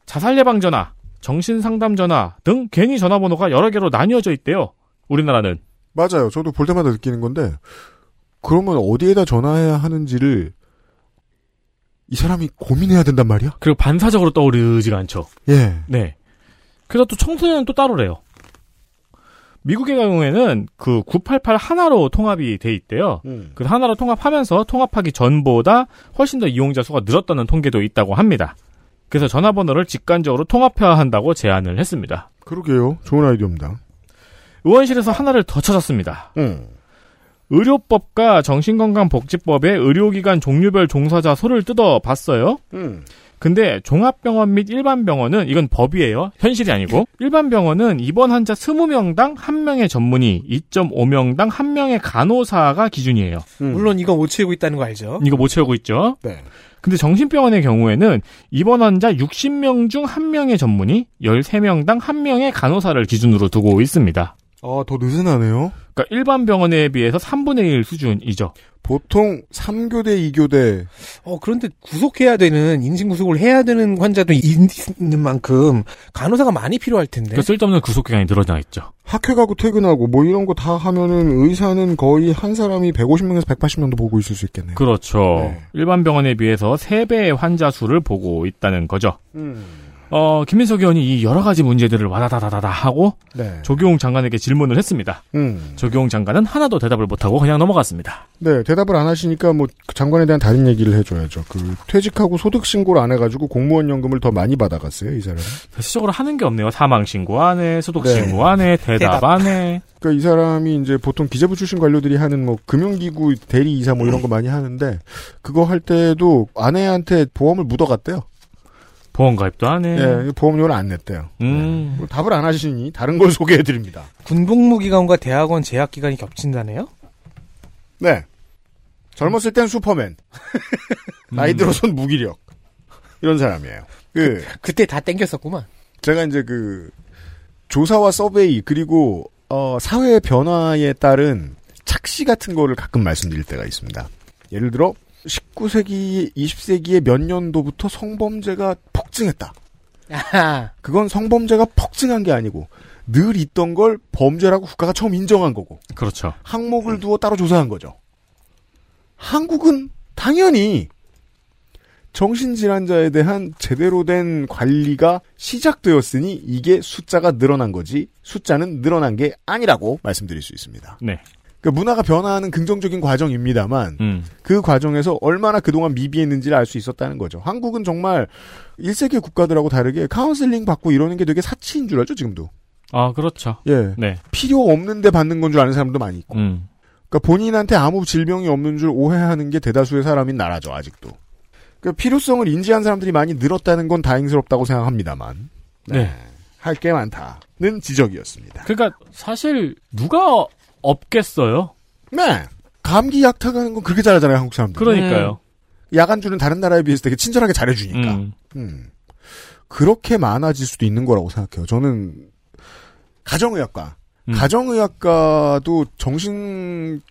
자살 예방 전화, 정신 상담 전화 등 괜히 전화번호가 여러 개로 나뉘어져 있대요. 우리나라는. 맞아요. 저도 볼 때마다 느끼는 건데 그러면 어디에다 전화해야 하는지를 이 사람이 고민해야 된단 말이야? 그리고 반사적으로 떠오르지가 않죠. 예. 네. 그래서 또 청소년은 또 따로래요. 미국의 경우에는 그 988 하나로 통합이 돼 있대요. 음. 그 하나로 통합하면서 통합하기 전보다 훨씬 더 이용자 수가 늘었다는 통계도 있다고 합니다. 그래서 전화번호를 직관적으로 통합해야 한다고 제안을 했습니다. 그러게요. 좋은 아이디어입니다. 의원실에서 하나를 더 찾았습니다. 음. 의료법과 정신건강복지법의 의료기관 종류별 종사자 소를 뜯어봤어요. 음. 근데 종합병원 및 일반병원은 이건 법이에요. 현실이 아니고 일반 병원은 입원 환자 20명당 1명의 전문의, 2.5명당 1명의 간호사가 기준이에요. 음. 물론 이거 못 채우고 있다는 거 알죠? 이거 못 채우고 있죠. 네. 근데 정신병원의 경우에는 입원 환자 60명 중 1명의 전문의, 13명당 1명의 간호사를 기준으로 두고 있습니다. 아, 더 느슨하네요. 그러니까 일반 병원에 비해서 3분의 1 수준이죠. 보통 3교대, 2교대. 어, 그런데 구속해야 되는, 인신구속을 해야 되는 환자도 있는 만큼 간호사가 많이 필요할 텐데. 그 쓸데없는 구속 기간이 늘어나 있죠. 학회 가고 퇴근하고 뭐 이런 거 다 하면은 의사는 거의 한 사람이 150명에서 180명도 보고 있을 수 있겠네요. 그렇죠. 네. 일반 병원에 비해서 3배의 환자 수를 보고 있다는 거죠. 음. 어, 김민석 의원이 이 여러 가지 문제들을 와다다다다 하고 네. 조경 장관에게 질문을 했습니다. 음. 조경 장관은 하나도 대답을 못하고 그냥 넘어갔습니다. 네, 대답을 안 하시니까 뭐그 장관에 대한 다른 얘기를 해줘야죠. 그 퇴직하고 소득 신고를 안 해가지고 공무원 연금을 더 많이 받아갔어요, 이 사람은. 대체적으로 하는 게 없네요. 사망 신고 안 해, 소득 네. 신고 안 해, 대답 대답. 안 해. 그러니까 이 사람이 이제 보통 기재부 출신 관료들이 하는 뭐 금융기구 대리 이사 뭐 이런 거 많이 하는데 그거 할 때도 아내한테 보험을 묻어갔대요. 보험 가입도 안 해. 예, 보험료를 안 냈대요. 음. 뭐 답을 안 하시니 다른 걸 소개해 드립니다. 군복무 기간과 대학원 재학 기간이 겹친다네요? 네. 젊었을 땐 슈퍼맨. 나이 들어선 무기력. 이런 사람이에요. 그, 그 때 다 땡겼었구만. 제가 이제 그, 조사와 서베이, 그리고, 어, 사회의 변화에 따른 착시 같은 거를 가끔 말씀드릴 때가 있습니다. 예를 들어, 19세기, 20세기의 몇 년도부터 성범죄가 폭증했다. 아하. 그건 성범죄가 폭증한 게 아니고, 늘 있던 걸 범죄라고 국가가 처음 인정한 거고, 그렇죠. 항목을 두어 따로 조사한 거죠. 한국은 당연히 정신질환자에 대한 제대로 된 관리가 시작되었으니 이게 숫자가 늘어난 거지 숫자는 늘어난 게 아니라고 말씀드릴 수 있습니다. 네. 그 문화가 변화하는 긍정적인 과정입니다만 음. 그 과정에서 얼마나 그동안 미비했는지를 알 수 있었다는 거죠. 한국은 정말 1세계 국가들하고 다르게 카운슬링 받고 이러는 게 되게 사치인 줄 알죠, 지금도. 아, 그렇죠. 예. 네. 필요 없는데 받는 건 줄 아는 사람도 많이 있고. 음. 그러니까 본인한테 아무 질병이 없는 줄 오해하는 게 대다수의 사람인 나라죠, 아직도. 그 필요성을 인지한 사람들이 많이 늘었다는 건 다행스럽다고 생각합니다만. 네. 할게 많다는 지적이었습니다. 그러니까 사실 누가 없겠어요? 네. 감기 약 타가는 건 그렇게 잘하잖아요, 한국 사람들. 그러니까요. 야간주는 다른 나라에 비해서 되게 친절하게 잘해주니까. 음. 음. 그렇게 많아질 수도 있는 거라고 생각해요. 저는 가정의학과, 음. 가정의학과도 정신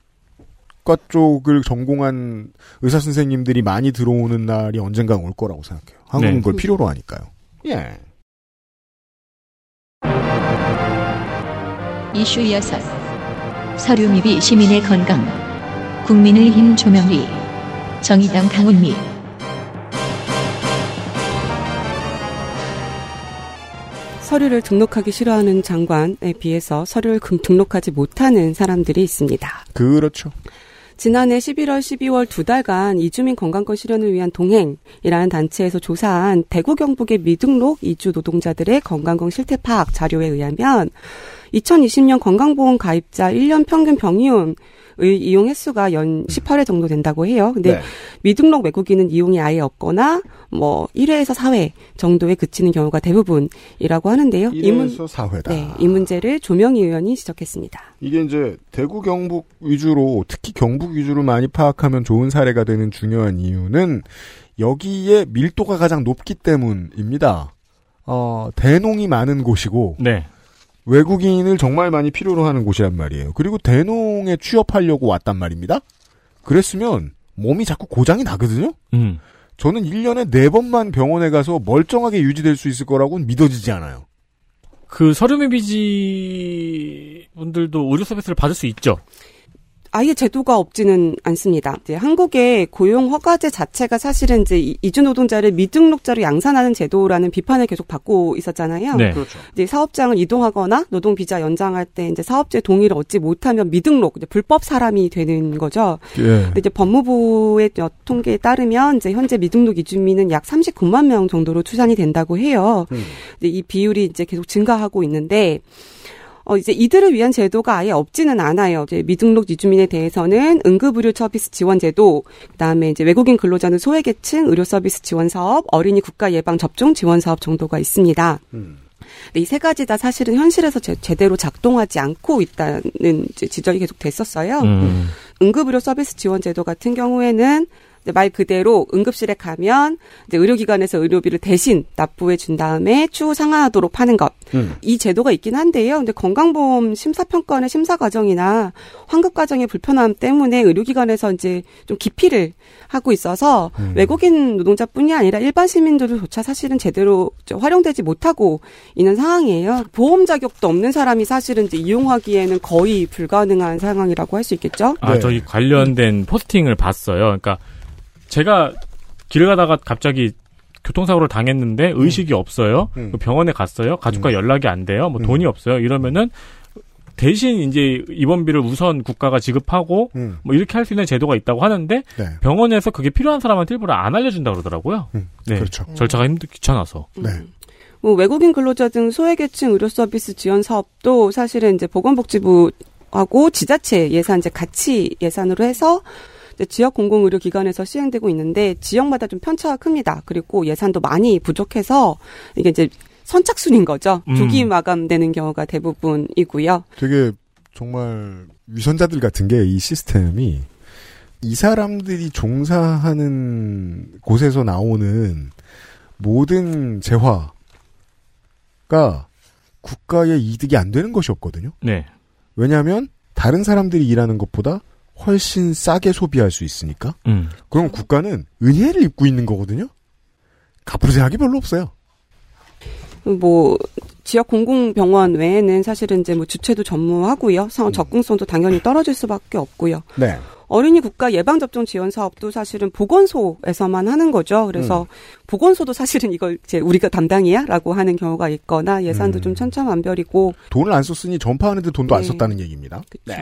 과 쪽을 전공한 의사 선생님들이 많이 들어오는 날이 언젠가 올 거라고 생각해요. 한국은 네. 그걸 필요로 하니까요. 예. 이슈 6. 서류 미비 시민의 건강. 국민의힘 조명리. 정의당 강훈미. 서류를 등록하기 싫어하는 장관에 비해서 서류를 금- 등록하지 못하는 사람들이 있습니다. 그렇죠. 지난해 11월, 12월 두 달간 이주민 건강권 실현을 위한 동행이라는 단체에서 조사한 대구 경북의 미등록 이주 노동자들의 건강권 실태 파악 자료에 의하면 2020년 건강보험 가입자 1년 평균 병이용 의 이용 횟수가 연 18회 정도 된다고 해요. 근데 네. 미등록 외국인은 이용이 아예 없거나 뭐 1회에서 4회 정도에 그치는 경우가 대부분이라고 하는데요. 이 문- 이래서 사회다. 네, 이 문제를 조명희 의원이 지적했습니다. 이게 이제 대구 경북 위주로 특히 경북 위주로 많이 파악하면 좋은 사례가 되는 중요한 이유는 여기에 밀도가 가장 높기 때문입니다. 어, 대농이 많은 곳이고 네. 외국인을 정말 많이 필요로 하는 곳이란 말이에요. 그리고 대농에 취업하려고 왔단 말입니다. 그랬으면 몸이 자꾸 고장이 나거든요. 음. 저는 1년에 4번만 병원에 가서 멀쩡하게 유지될 수 있을 거라고는 믿어지지 않아요. 그 서류미비지 분들도 의료 서비스를 받을 수 있죠. 아예 제도가 없지는 않습니다. 이제 한국의 고용 허가제 자체가 사실은 이제 이- 이주 노동자를 미등록자로 양산하는 제도라는 비판을 계속 받고 있었잖아요. 네. 그렇죠. 이제 사업장을 이동하거나 노동 비자 연장할 때 이제 사업주의 동의를 얻지 못하면 미등록 이제 불법 사람이 되는 거죠. 예. 근데 이제 법무부의 여- 통계에 따르면 이제 현재 미등록 이주민은 약 39만 명 정도로 추산이 된다고 해요. 음. 이 비율이 이제 계속 증가하고 있는데 어 이제 이들을 위한 제도가 아예 없지는 않아요. 이제 미등록 이주민에 대해서는 응급의료 서비스 지원 제도, 그다음에 이제 외국인 근로자는 소외계층 의료 서비스 지원 사업, 어린이 국가 예방 접종 지원 사업 정도가 있습니다. 음. 이세 가지 다 사실은 현실에서 제, 제대로 작동하지 않고 있다는 지적이 계속 됐었어요. 음. 응급의료 서비스 지원 제도 같은 경우에는 말 그대로 응급실에 가면 이제 의료기관에서 의료비를 대신 납부해 준 다음에 추후 상환하도록 하는 것. 음. 이 제도가 있긴 한데요. 근데 건강보험 심사평가원의 심사 과정이나 환급 과정의 불편함 때문에 의료기관에서 이제 좀 기피를 하고 있어서 음. 외국인 노동자뿐이 아니라 일반 시민들조차 사실은 제대로 활용되지 못하고 있는 상황이에요. 보험 자격도 없는 사람이 사실은 이제 이용하기에는 거의 불가능한 상황이라고 할 수 있겠죠. 아, 네. 저기 관련된 포스팅을 봤어요. 그러니까 제가 길을 가다가 갑자기 교통사고를 당했는데 의식이 없어요. 음. 그 병원에 갔어요. 가족과 음. 연락이 안 돼요. 뭐 음. 돈이 없어요. 이러면은 대신 이제 입원비를 우선 국가가 지급하고 음. 뭐 이렇게 할 수 있는 제도가 있다고 하는데 네. 병원에서 그게 필요한 사람한테 일부러 안 알려준다 그러더라고요. 음. 네. 그렇죠. 절차가 힘들 귀찮아서. 네. 뭐 외국인 근로자 등 소외계층 의료 서비스 지원 사업도 사실은 이제 보건복지부하고 지자체 예산 이제 같이 예산으로 해서 지역 공공의료기관에서 시행되고 있는데 지역마다 좀 편차가 큽니다. 그리고 예산도 많이 부족해서 이게 이제 선착순인 거죠. 음. 조기 마감되는 경우가 대부분이고요. 되게 정말 위선자들 같은 게 이 시스템이 이 사람들이 종사하는 곳에서 나오는 모든 재화가 국가의 이득이 안 되는 것이었거든요. 네. 왜냐하면 다른 사람들이 일하는 것보다 훨씬 싸게 소비할 수 있으니까. 음. 그럼 국가는 은혜를 입고 있는 거거든요. 갚을 생각이 별로 없어요. 뭐 지역 공공병원 외에는 사실은 이제 뭐 주체도 전무하고요. 성 접근성도 당연히 떨어질 수밖에 없고요. 네. 어린이 국가 예방 접종 지원 사업도 사실은 보건소에서만 하는 거죠. 그래서 보건소도 사실은 이걸 이제 우리가 담당이야 라고 하는 경우가 있거나 예산도 음. 좀 천차만별이고 돈을 안 썼으니 전파하는데 돈도 안 네. 썼다는 얘기입니다. 그쵸.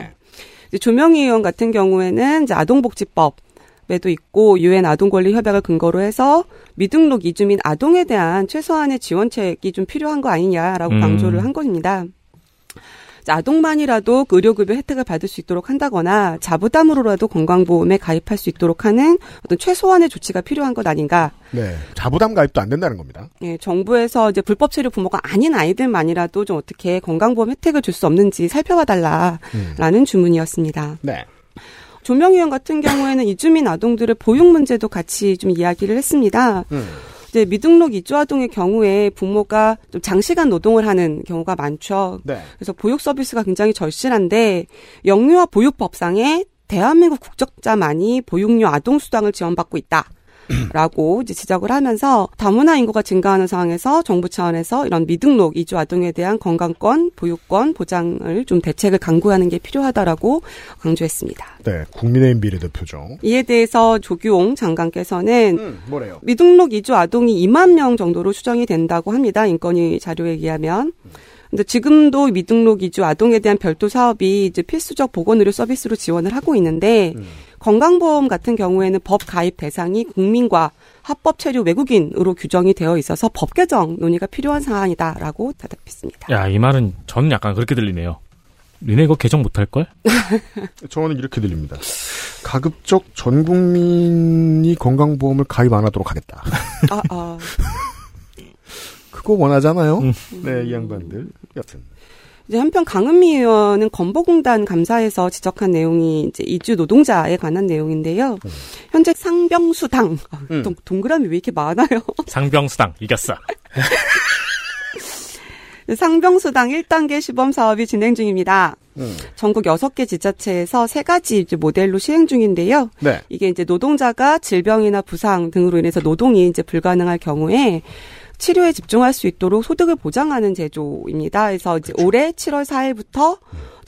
이제 조명희 의원 같은 경우에는 이제 아동복지법 에도 있고 유엔 아동권리 협약을 근거로 해서 미등록 이주민 아동에 대한 최소한의 지원책이 좀 필요한 거 아니냐라고 음. 강조를 한 겁니다. 아동만이라도 그 의료급여 혜택을 받을 수 있도록 한다거나 자부담으로라도 건강보험에 가입할 수 있도록 하는 어떤 최소한의 조치가 필요한 것 아닌가. 네. 자부담 가입도 안 된다는 겁니다. 예, 정부에서 이제 불법 체류 부모가 아닌 아이들만이라도 좀 어떻게 건강보험 혜택을 줄 수 없는지 살펴봐 달라라는 음. 주문이었습니다. 네. 조명 의원 같은 경우에는 이주민 아동들의 보육 문제도 같이 좀 이야기를 했습니다. 음. 이제 미등록 이주 아동의 경우에 부모가 좀 장시간 노동을 하는 경우가 많죠. 네. 그래서 보육 서비스가 굉장히 절실한데 영유아 보육법상에 대한민국 국적자만이 보육료 아동 수당을 지원받고 있다. 라고 이제 지적을 하면서 다문화 인구가 증가하는 상황에서 정부 차원에서 이런 미등록 이주 아동에 대한 건강권, 보육권 보장을 좀 대책을 강구하는 게 필요하다라고 강조했습니다. 네. 국민의힘 비례대표죠. 이에 대해서 조규홍 장관께서는 음, 뭐래요? 미등록 이주 아동이 2만 명 정도로 추정이 된다고 합니다. 인권위 자료에 의하면. 근데 지금도 미등록 이주 아동에 대한 별도 사업이 이제 필수적 보건의료 서비스로 지원을 하고 있는데 음. 건강보험 같은 경우에는 법 가입 대상이 국민과 합법 체류 외국인으로 규정이 되어 있어서 법 개정 논의가 필요한 사안이다라고 대답했습니다. 야, 이 말은 저는 약간 그렇게 들리네요. 니네 이거 개정 못할걸? 저는 이렇게 들립니다. 가급적 전 국민이 건강보험을 가입 안 하도록 하겠다. 아, 아. 그거 원하잖아요. 음. 네, 이 양반들. 여튼. 이제 한편 강은미 의원은 건보공단 감사에서 지적한 내용이 이제 이주 노동자에 관한 내용인데요. 현재 상병수당 아, 음. 동- 동그라미 왜 이렇게 많아요? 상병수당 이겼어. 상병수당 1단계 시범 사업이 진행 중입니다. 음. 전국 6개 지자체에서 세 가지 이제 모델로 시행 중인데요. 네. 이게 이제 노동자가 질병이나 부상 등으로 인해서 노동이 이제 불가능할 경우에 치료에 집중할 수 있도록 소득을 보장하는 제도입니다. 그래서 이제 올해 7월 4일부터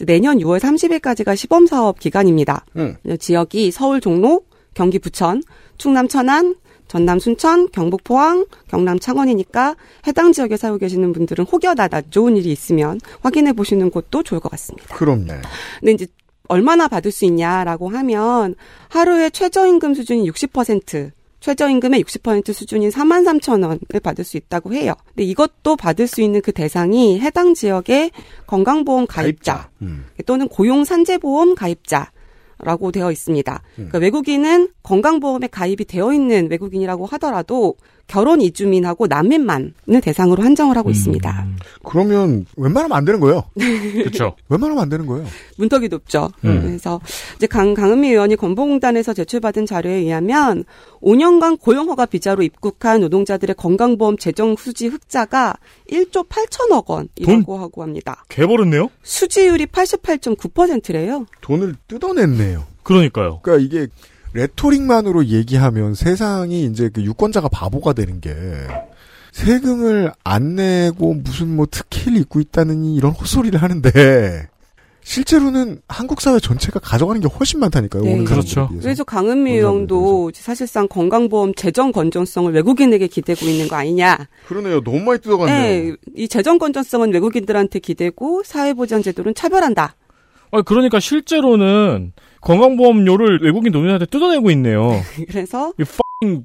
내년 6월 30일까지가 시범 사업 기간입니다. 음. 지역이 서울 종로, 경기 부천, 충남 천안, 전남 순천, 경북 포항, 경남 창원이니까 해당 지역에 살고 계시는 분들은 혹여나 나 좋은 일이 있으면 확인해 보시는 것도 좋을 것 같습니다. 그럼요. 근데 이제 얼마나 받을 수 있냐라고 하면 하루에 최저임금 수준이 60%, 최저임금의 60% 수준인 4만 3천 원을 받을 수 있다고 해요. 근데 이것도 받을 수 있는 그 대상이 해당 지역의 건강보험 가입자 음. 또는 고용산재보험 가입자 라고 되어 있습니다. 그러니까 외국인은 건강보험에 가입이 되어 있는 외국인이라고 하더라도 결혼 이주민하고 난민만을 대상으로 한정을 하고 있습니다. 그러면 웬만하면 안 되는 거예요. 그렇죠. 웬만하면 안 되는 거예요. 문턱이 높죠. 음. 그래서 이제 강, 강은미 의원이 건보공단에서 제출받은 자료에 의하면 5년간 고용허가 비자로 입국한 노동자들의 건강보험 재정 수지 흑자가 1조 8천억 원이라고 하고 합니다. 개버렸네요? 수지율이 88.9%래요. 돈을 뜯어냈네요. 그러니까요. 그러니까 이게 레토릭만으로 얘기하면 세상이 이제 그 유권자가 바보가 되는 게 세금을 안 내고 무슨 뭐 특혜를 입고 있다는 이런 헛소리를 하는데 실제로는 한국 사회 전체가 가져가는 게 훨씬 많다니까요. 네. 그렇죠. 그래서 강은미 의원도 사실상 건강보험 재정 건전성을 외국인에게 기대고 있는 거 아니냐. 그러네요. 너무 많이 뜯어갔네요. 네, 이 재정 건전성은 외국인들한테 기대고 사회보장 제도는 차별한다. 아, 그러니까 실제로는 건강보험료를 외국인 노동자한테 뜯어내고 있네요. 그래서 이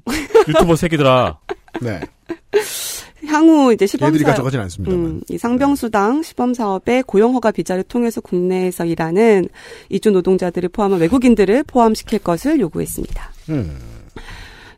유튜버 새끼들아. 네. 향후 이제 시범 얘들이 가져가진 않습니다만. 음, 이 상병수당 시범 사업의 고용 허가 비자를 통해서 국내에서 일하는 이주 노동자들을 포함한 외국인들을 포함시킬 것을 요구했습니다. 음.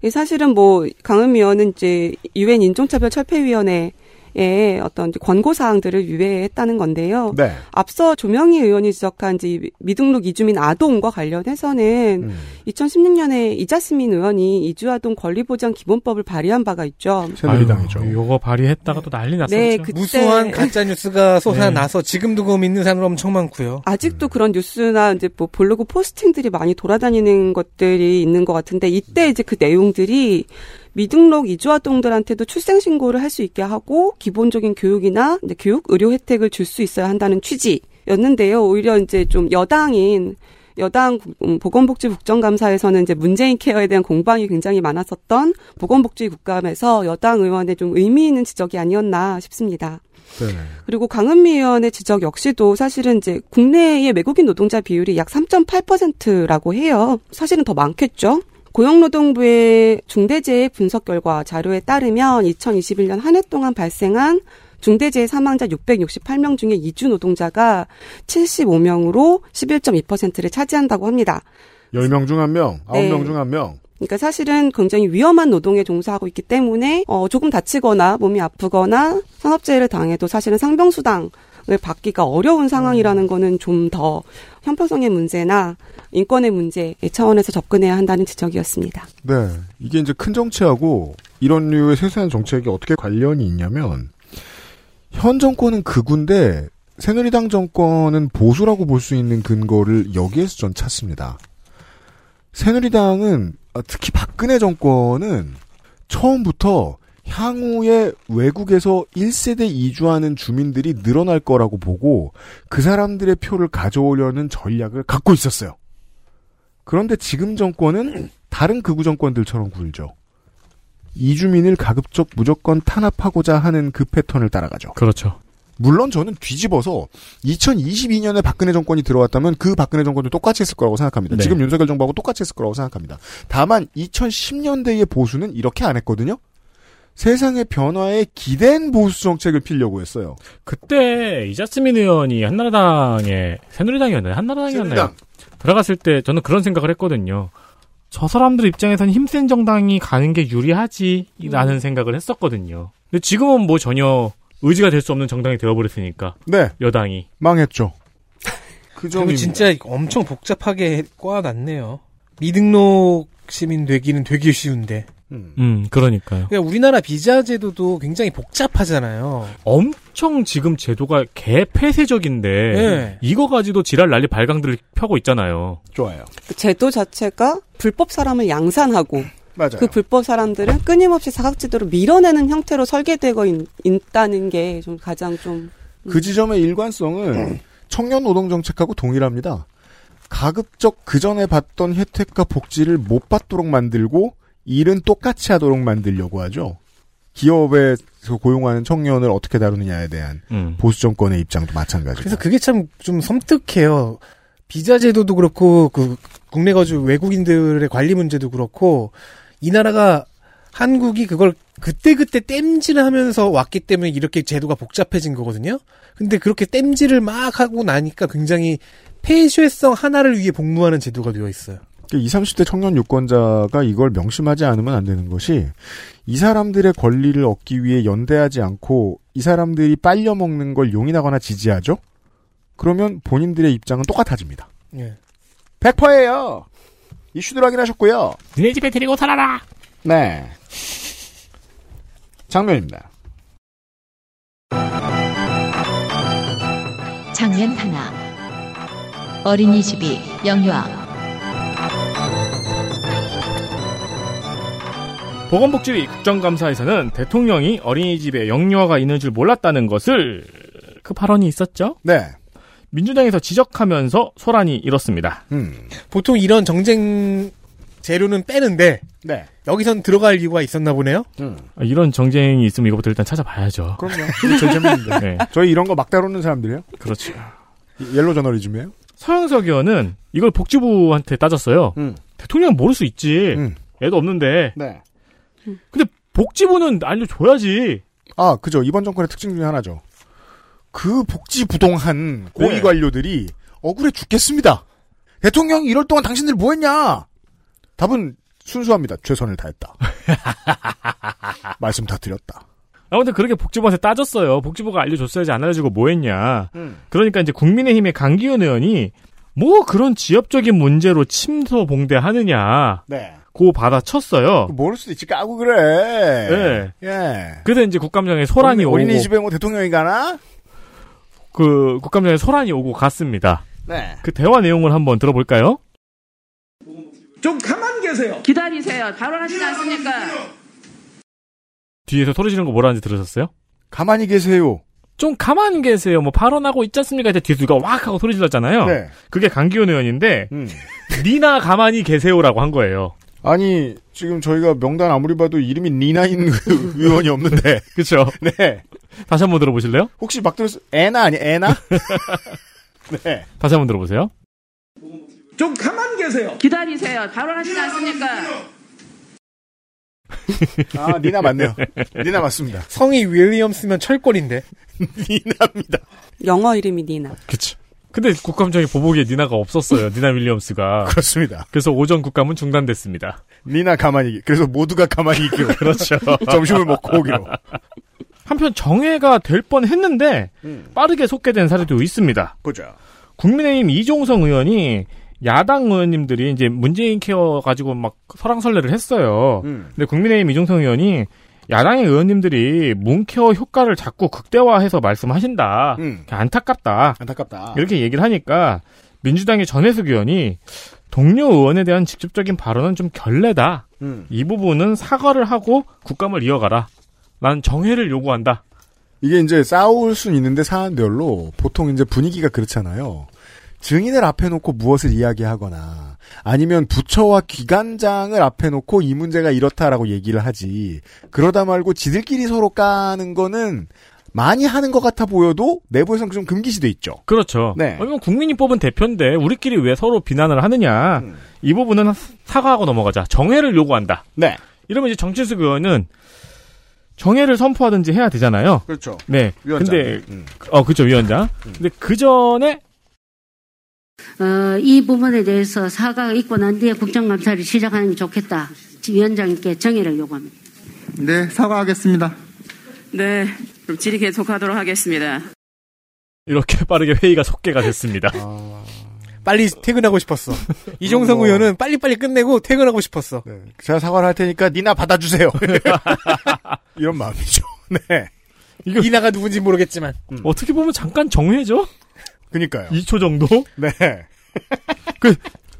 이 사실은 뭐 강은미 의원은 이제 유엔 인종차별 철폐위원회 의 어떤 권고 사항들을 유예했다는 건데요. 네. 앞서 조명희 의원이 지적한 이제 미등록 이주민 아동과 관련해서는 음. 2016년에 이자스민 의원이 이주아동 권리보장 기본법을 발의한 바가 있죠. 새누리당이죠. 요거 발의했다가 또 난리 났었죠. 네, 그때 무수한 가짜 뉴스가 솟아나서 지금도 그거 믿는 사람 엄청 많고요. 아직도 그런 뉴스나 이제 뭐 블로그 포스팅들이 많이 돌아다니는 것들이 있는 것 같은데 이때 이제 그 내용들이 미등록 이주아동들한테도 출생 신고를 할 수 있게 하고 기본적인 교육이나 교육 의료 혜택을 줄 수 있어야 한다는 취지였는데요. 오히려 이제 좀 여당인 여당 음, 보건복지 국정감사에서는 이제 문재인 케어에 대한 공방이 굉장히 많았었던 보건복지 국감에서 여당 의원의 좀 의미 있는 지적이 아니었나 싶습니다. 네. 그리고 강은미 의원의 지적 역시도 사실은 이제 국내의 외국인 노동자 비율이 약 3.8%라고 해요. 사실은 더 많겠죠. 고용노동부의 중대재해 분석 결과 자료에 따르면 2021년 한 해 동안 발생한 중대재해 사망자 668명 중에 이주 노동자가 75명으로 11.2%를 차지한다고 합니다. 10명 중 1명, 9명 네. 중 1명. 그러니까 사실은 굉장히 위험한 노동에 종사하고 있기 때문에 어 조금 다치거나 몸이 아프거나 산업재해를 당해도 사실은 상병수당을 받기가 어려운 상황이라는 거는 좀 더 형평성의 문제나 인권의 문제 차원에서 접근해야 한다는 지적이었습니다. 네. 이게 이제 큰 정치하고 이런 류의 세세한 정책이 어떻게 관련이 있냐면 현 정권은 극우인데 새누리당 정권은 보수라고 볼 수 있는 근거를 여기에서 전 찾습니다. 새누리당은 아, 특히 박근혜 정권은 처음부터 향후에 외국에서 1세대 이주하는 주민들이 늘어날 거라고 보고 그 사람들의 표를 가져오려는 전략을 갖고 있었어요. 그런데 지금 정권은 다른 극우 정권들처럼 굴죠. 이주민을 가급적 무조건 탄압하고자 하는 그 패턴을 따라가죠. 그렇죠. 물론 저는 뒤집어서 2022년에 박근혜 정권이 들어왔다면 그 박근혜 정권도 똑같이 했을 거라고 생각합니다. 네. 지금 윤석열 정부하고 똑같이 했을 거라고 생각합니다. 다만 2010년대의 보수는 이렇게 안 했거든요. 세상의 변화에 기댄 보수 정책을 피려고 했어요. 그때 이자스민 의원이 한나라당에 새누리당이었나요? 한나라당이었나요? 새누리당. 들어갔을 때 저는 그런 생각을 했거든요. 저 사람들 입장에선 힘센 정당이 가는 게 유리하지라는 생각을 했었거든요. 근데 지금은 뭐 전혀 의지가 될 수 없는 정당이 되어버렸으니까 네, 여당이 망했죠. 그 점이 진짜 엄청 복잡하게 꽈놨네요. 미등록 시민 되기는 되게 쉬운데. 음. 음 그러니까요. 그러니까 우리나라 비자 제도도 굉장히 복잡하잖아요. 엄청 지금 제도가 개폐쇄적인데 네. 이거 가지고 지랄 난리 발광들을 펴고 있잖아요. 좋아요. 그 제도 자체가 불법 사람을 양산하고 맞아요. 그 불법 사람들은 끊임없이 사각지대로 밀어내는 형태로 설계되고 있, 다는 게 좀 가장 좀 그 지점의 일관성은 청년 노동 정책하고 동일합니다. 가급적 그 전에 받던 혜택과 복지를 못 받도록 만들고 일은 똑같이 하도록 만들려고 하죠. 기업에서 고용하는 청년을 어떻게 다루느냐에 대한 음. 보수 정권의 입장도 마찬가지고. 그래서 그게 참 좀 섬뜩해요. 비자 제도도 그렇고 그 국내 거주 외국인들의 관리 문제도 그렇고 이 나라가 한국이 그걸 그때그때 땜질하면서 왔기 때문에 이렇게 제도가 복잡해진 거거든요. 근데 그렇게 땜질을 막 하고 나니까 굉장히 폐쇄성 하나를 위해 복무하는 제도가 되어 있어요. 20, 30대 청년 유권자가 이걸 명심하지 않으면 안 되는 것이 이 사람들의 권리를 얻기 위해 연대하지 않고 이 사람들이 빨려 먹는 걸 용인하거나 지지하죠? 그러면 본인들의 입장은 똑같아집니다. 예. 100%예요. 이슈들 확인하셨고요. 니네 집에 데리고 살아라. 네. 장면입니다. 장면 하나. 어린이집이 영유아. 보건복지위 국정감사에서는 대통령이 어린이집에 영유아가 있는 줄 몰랐다는 것을 그 발언이 있었죠. 네. 민주당에서 지적하면서 소란이 일었습니다. 음. 보통 이런 정쟁 재료는 빼는데 네. 여기선 들어갈 이유가 있었나 보네요. 음. 아, 이런 정쟁이 있으면 이거부터 일단 찾아봐야죠. 그럼요. 이게 제일 재밌는데. 네, 저희 이런 거 막 다루는 사람들이에요? 그렇죠. 옐로 저널리즘이에요? 서영석 의원은 이걸 복지부한테 따졌어요. 음. 대통령 모를 수 있지. 음. 애도 없는데. 네. 근데 복지부는 알려줘야지. 아, 그죠. 이번 정권의 특징 중에 하나죠. 그 복지부동한 고위 네. 관료들이 억울해 죽겠습니다. 대통령이 이럴 동안 당신들 뭐 했냐? 답은 순수합니다. 최선을 다했다. 말씀 다 드렸다. 아무튼 그렇게 복지부한테 따졌어요. 복지부가 알려줬어야지 안 알려주고 뭐 했냐. 음. 그러니까 이제 국민의힘의 강기현 의원이 뭐 그런 지엽적인 문제로 침소 봉대하느냐. 네. 고 받아쳤어요. 모를 수도 있지 까고 그래. 네. 예. 그래서 이제 국감장에 소란이 오고 어린이집에 뭐 대통령이 가나? 그 국감장에 소란이 오고 갔습니다. 네. 그 대화 내용을 한번 들어볼까요? 좀 가만 계세요. 기다리세요. 발언하시지 않습니까? 뒤에서 소리 지르는 거 뭐라는지 들으셨어요? 가만히 계세요. 좀 가만히 계세요. 뭐 발언하고 있지 않습니까? 이제 뒤에서 누가 왁 하고 소리 질렀잖아요. 네. 그게 강기훈 의원인데 음. 니나 가만히 계세요라고 한 거예요. 아니 지금 저희가 명단 아무리 봐도 이름이 니나인 그 의원이 없는데. 그렇죠. 네. 다시 한번 들어보실래요? 혹시 막 들었어? 애나 아니 애나? 네. 다시 한번 들어보세요. 좀 가만 계세요. 기다리세요. 발언하시지 않습니까? 아 니나 맞네요. 니나 맞습니다. 성이 윌리엄스면 철권인데. 니나입니다. 영어 이름이 니나. 그치. 근데 국감장에 보복에 니나가 없었어요. 니나 윌리엄스가. 그렇습니다. 그래서 오전 국감은 중단됐습니다. 니나 가만히. 그래서 모두가 가만히 있기로. 그렇죠. 점심을 먹고 오기로. 한편 정회가 될 뻔 했는데 음. 빠르게 속개된 사례도 있습니다. 보자. 국민의힘 이종성 의원이 야당 의원님들이 이제 문재인 케어 가지고 막 설왕설래를 했어요. 음. 근데 국민의힘 이종성 의원이 야당의 의원님들이 문케어 효과를 자꾸 극대화해서 말씀하신다. 음. 안타깝다. 안타깝다. 이렇게 얘기를 하니까 민주당의 전혜숙 의원이 동료 의원에 대한 직접적인 발언은 좀 결례다. 음. 이 부분은 사과를 하고 국감을 이어가라. 난 정회를 요구한다. 이게 이제 싸울 순 있는데 사안별로 보통 이제 분위기가 그렇잖아요. 증인을 앞에 놓고 무엇을 이야기하거나 아니면 부처와 기관장을 앞에 놓고 이 문제가 이렇다라고 얘기를 하지. 그러다 말고 지들끼리 서로 까는 거는 많이 하는 것 같아 보여도 내부에서는 좀 금기시돼 있죠. 그렇죠. 네. 아니면 국민이 뽑은 대표인데 우리끼리 왜 서로 비난을 하느냐. 음. 이 부분은 사과하고 넘어가자. 정회를 요구한다. 네. 이러면 이제 정진숙 의원은 정회를 선포하든지 해야 되잖아요. 그렇죠. 네. 위원장. 근데 음. 어 그죠 위원장. 근데 그 전에 어, 이 부분에 대해서 사과가 있고 난 뒤에 국정감사를 시작하는 게 좋겠다. 위원장님께 정의를 요구합니다. 네, 사과하겠습니다. 네. 그럼 질의 계속하도록 하겠습니다. 이렇게 빠르게 회의가 속개가 됐습니다. 빨리 퇴근하고 싶었어. 이종성 뭐. 의원은 빨리빨리 끝내고 퇴근하고 싶었어. 네. 제가 사과를 할 테니까 니나 받아주세요. 이런 마음이죠. 네. 이거 이나가 누군지 모르겠지만. 어떻게 보면 잠깐 정회죠? 그니까요. 2초 정도? 네. 그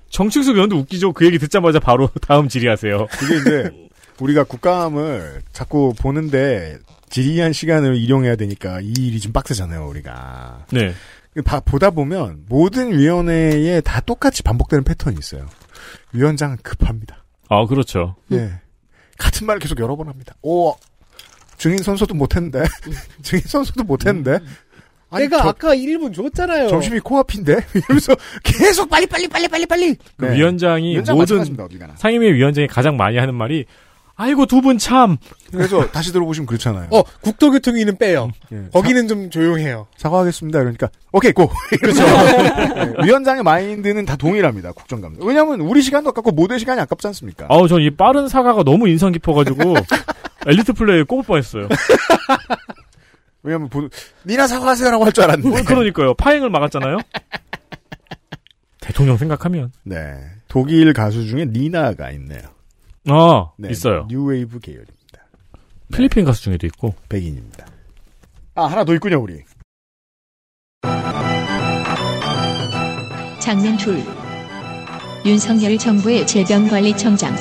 정충숙 의원도 웃기죠. 그 얘기 듣자마자 바로 다음 질의하세요. 그게 이제 우리가 국감을 자꾸 보는데 지리한 시간을 이용해야 되니까 이 일이 좀 빡세잖아요, 우리가. 네. 봐- 보다 보면 모든 위원회에 다 똑같이 반복되는 패턴이 있어요. 위원장은 급합니다. 아 그렇죠. 예. 같은 말을 계속 여러 번 합니다. 오, 증인 선서도 못했는데, 증인 선서도 못했는데, 아니, 내가 저- 아까 1분 줬잖아요. 점심이 코앞인데? 이러면서 계속 빨리, 빨리, 빨리, 빨리, 빨리! 그 네. 위원장이 위원장 모든. 상임위 위원장이 가장 많이 하는 말이 아이고 두 분 참. 그래서 다시 들어보시면 그렇잖아요. 어, 국토교통위는 빼요. 예. 거기는 좀 조용해요. 사과하겠습니다. 그러니까 오케이 고. 그렇죠. 네, 위원장의 마인드는 다 동일합니다. 국정감사. 왜냐하면 우리 시간도 아깝고 모델 시간이 아깝지 않습니까? 아우 전 이 빠른 사과가 너무 인상 깊어가지고 엘리트 플레이에 꼽을 뻔했어요. 왜냐면 보, 니나 사과하세요라고 할 줄 알았는데. 그러니까요. 파행을 막았잖아요. 대통령 생각하면. 네. 독일 가수 중에 니나가 있네요. 아 네, 있어요. 뉴웨이브 계열입니다. 필리핀 가수 중에도 있고. 백인입니다. 아 하나 더 있군요 우리. 장면 둘. 윤석열 정부의 질병관리청장.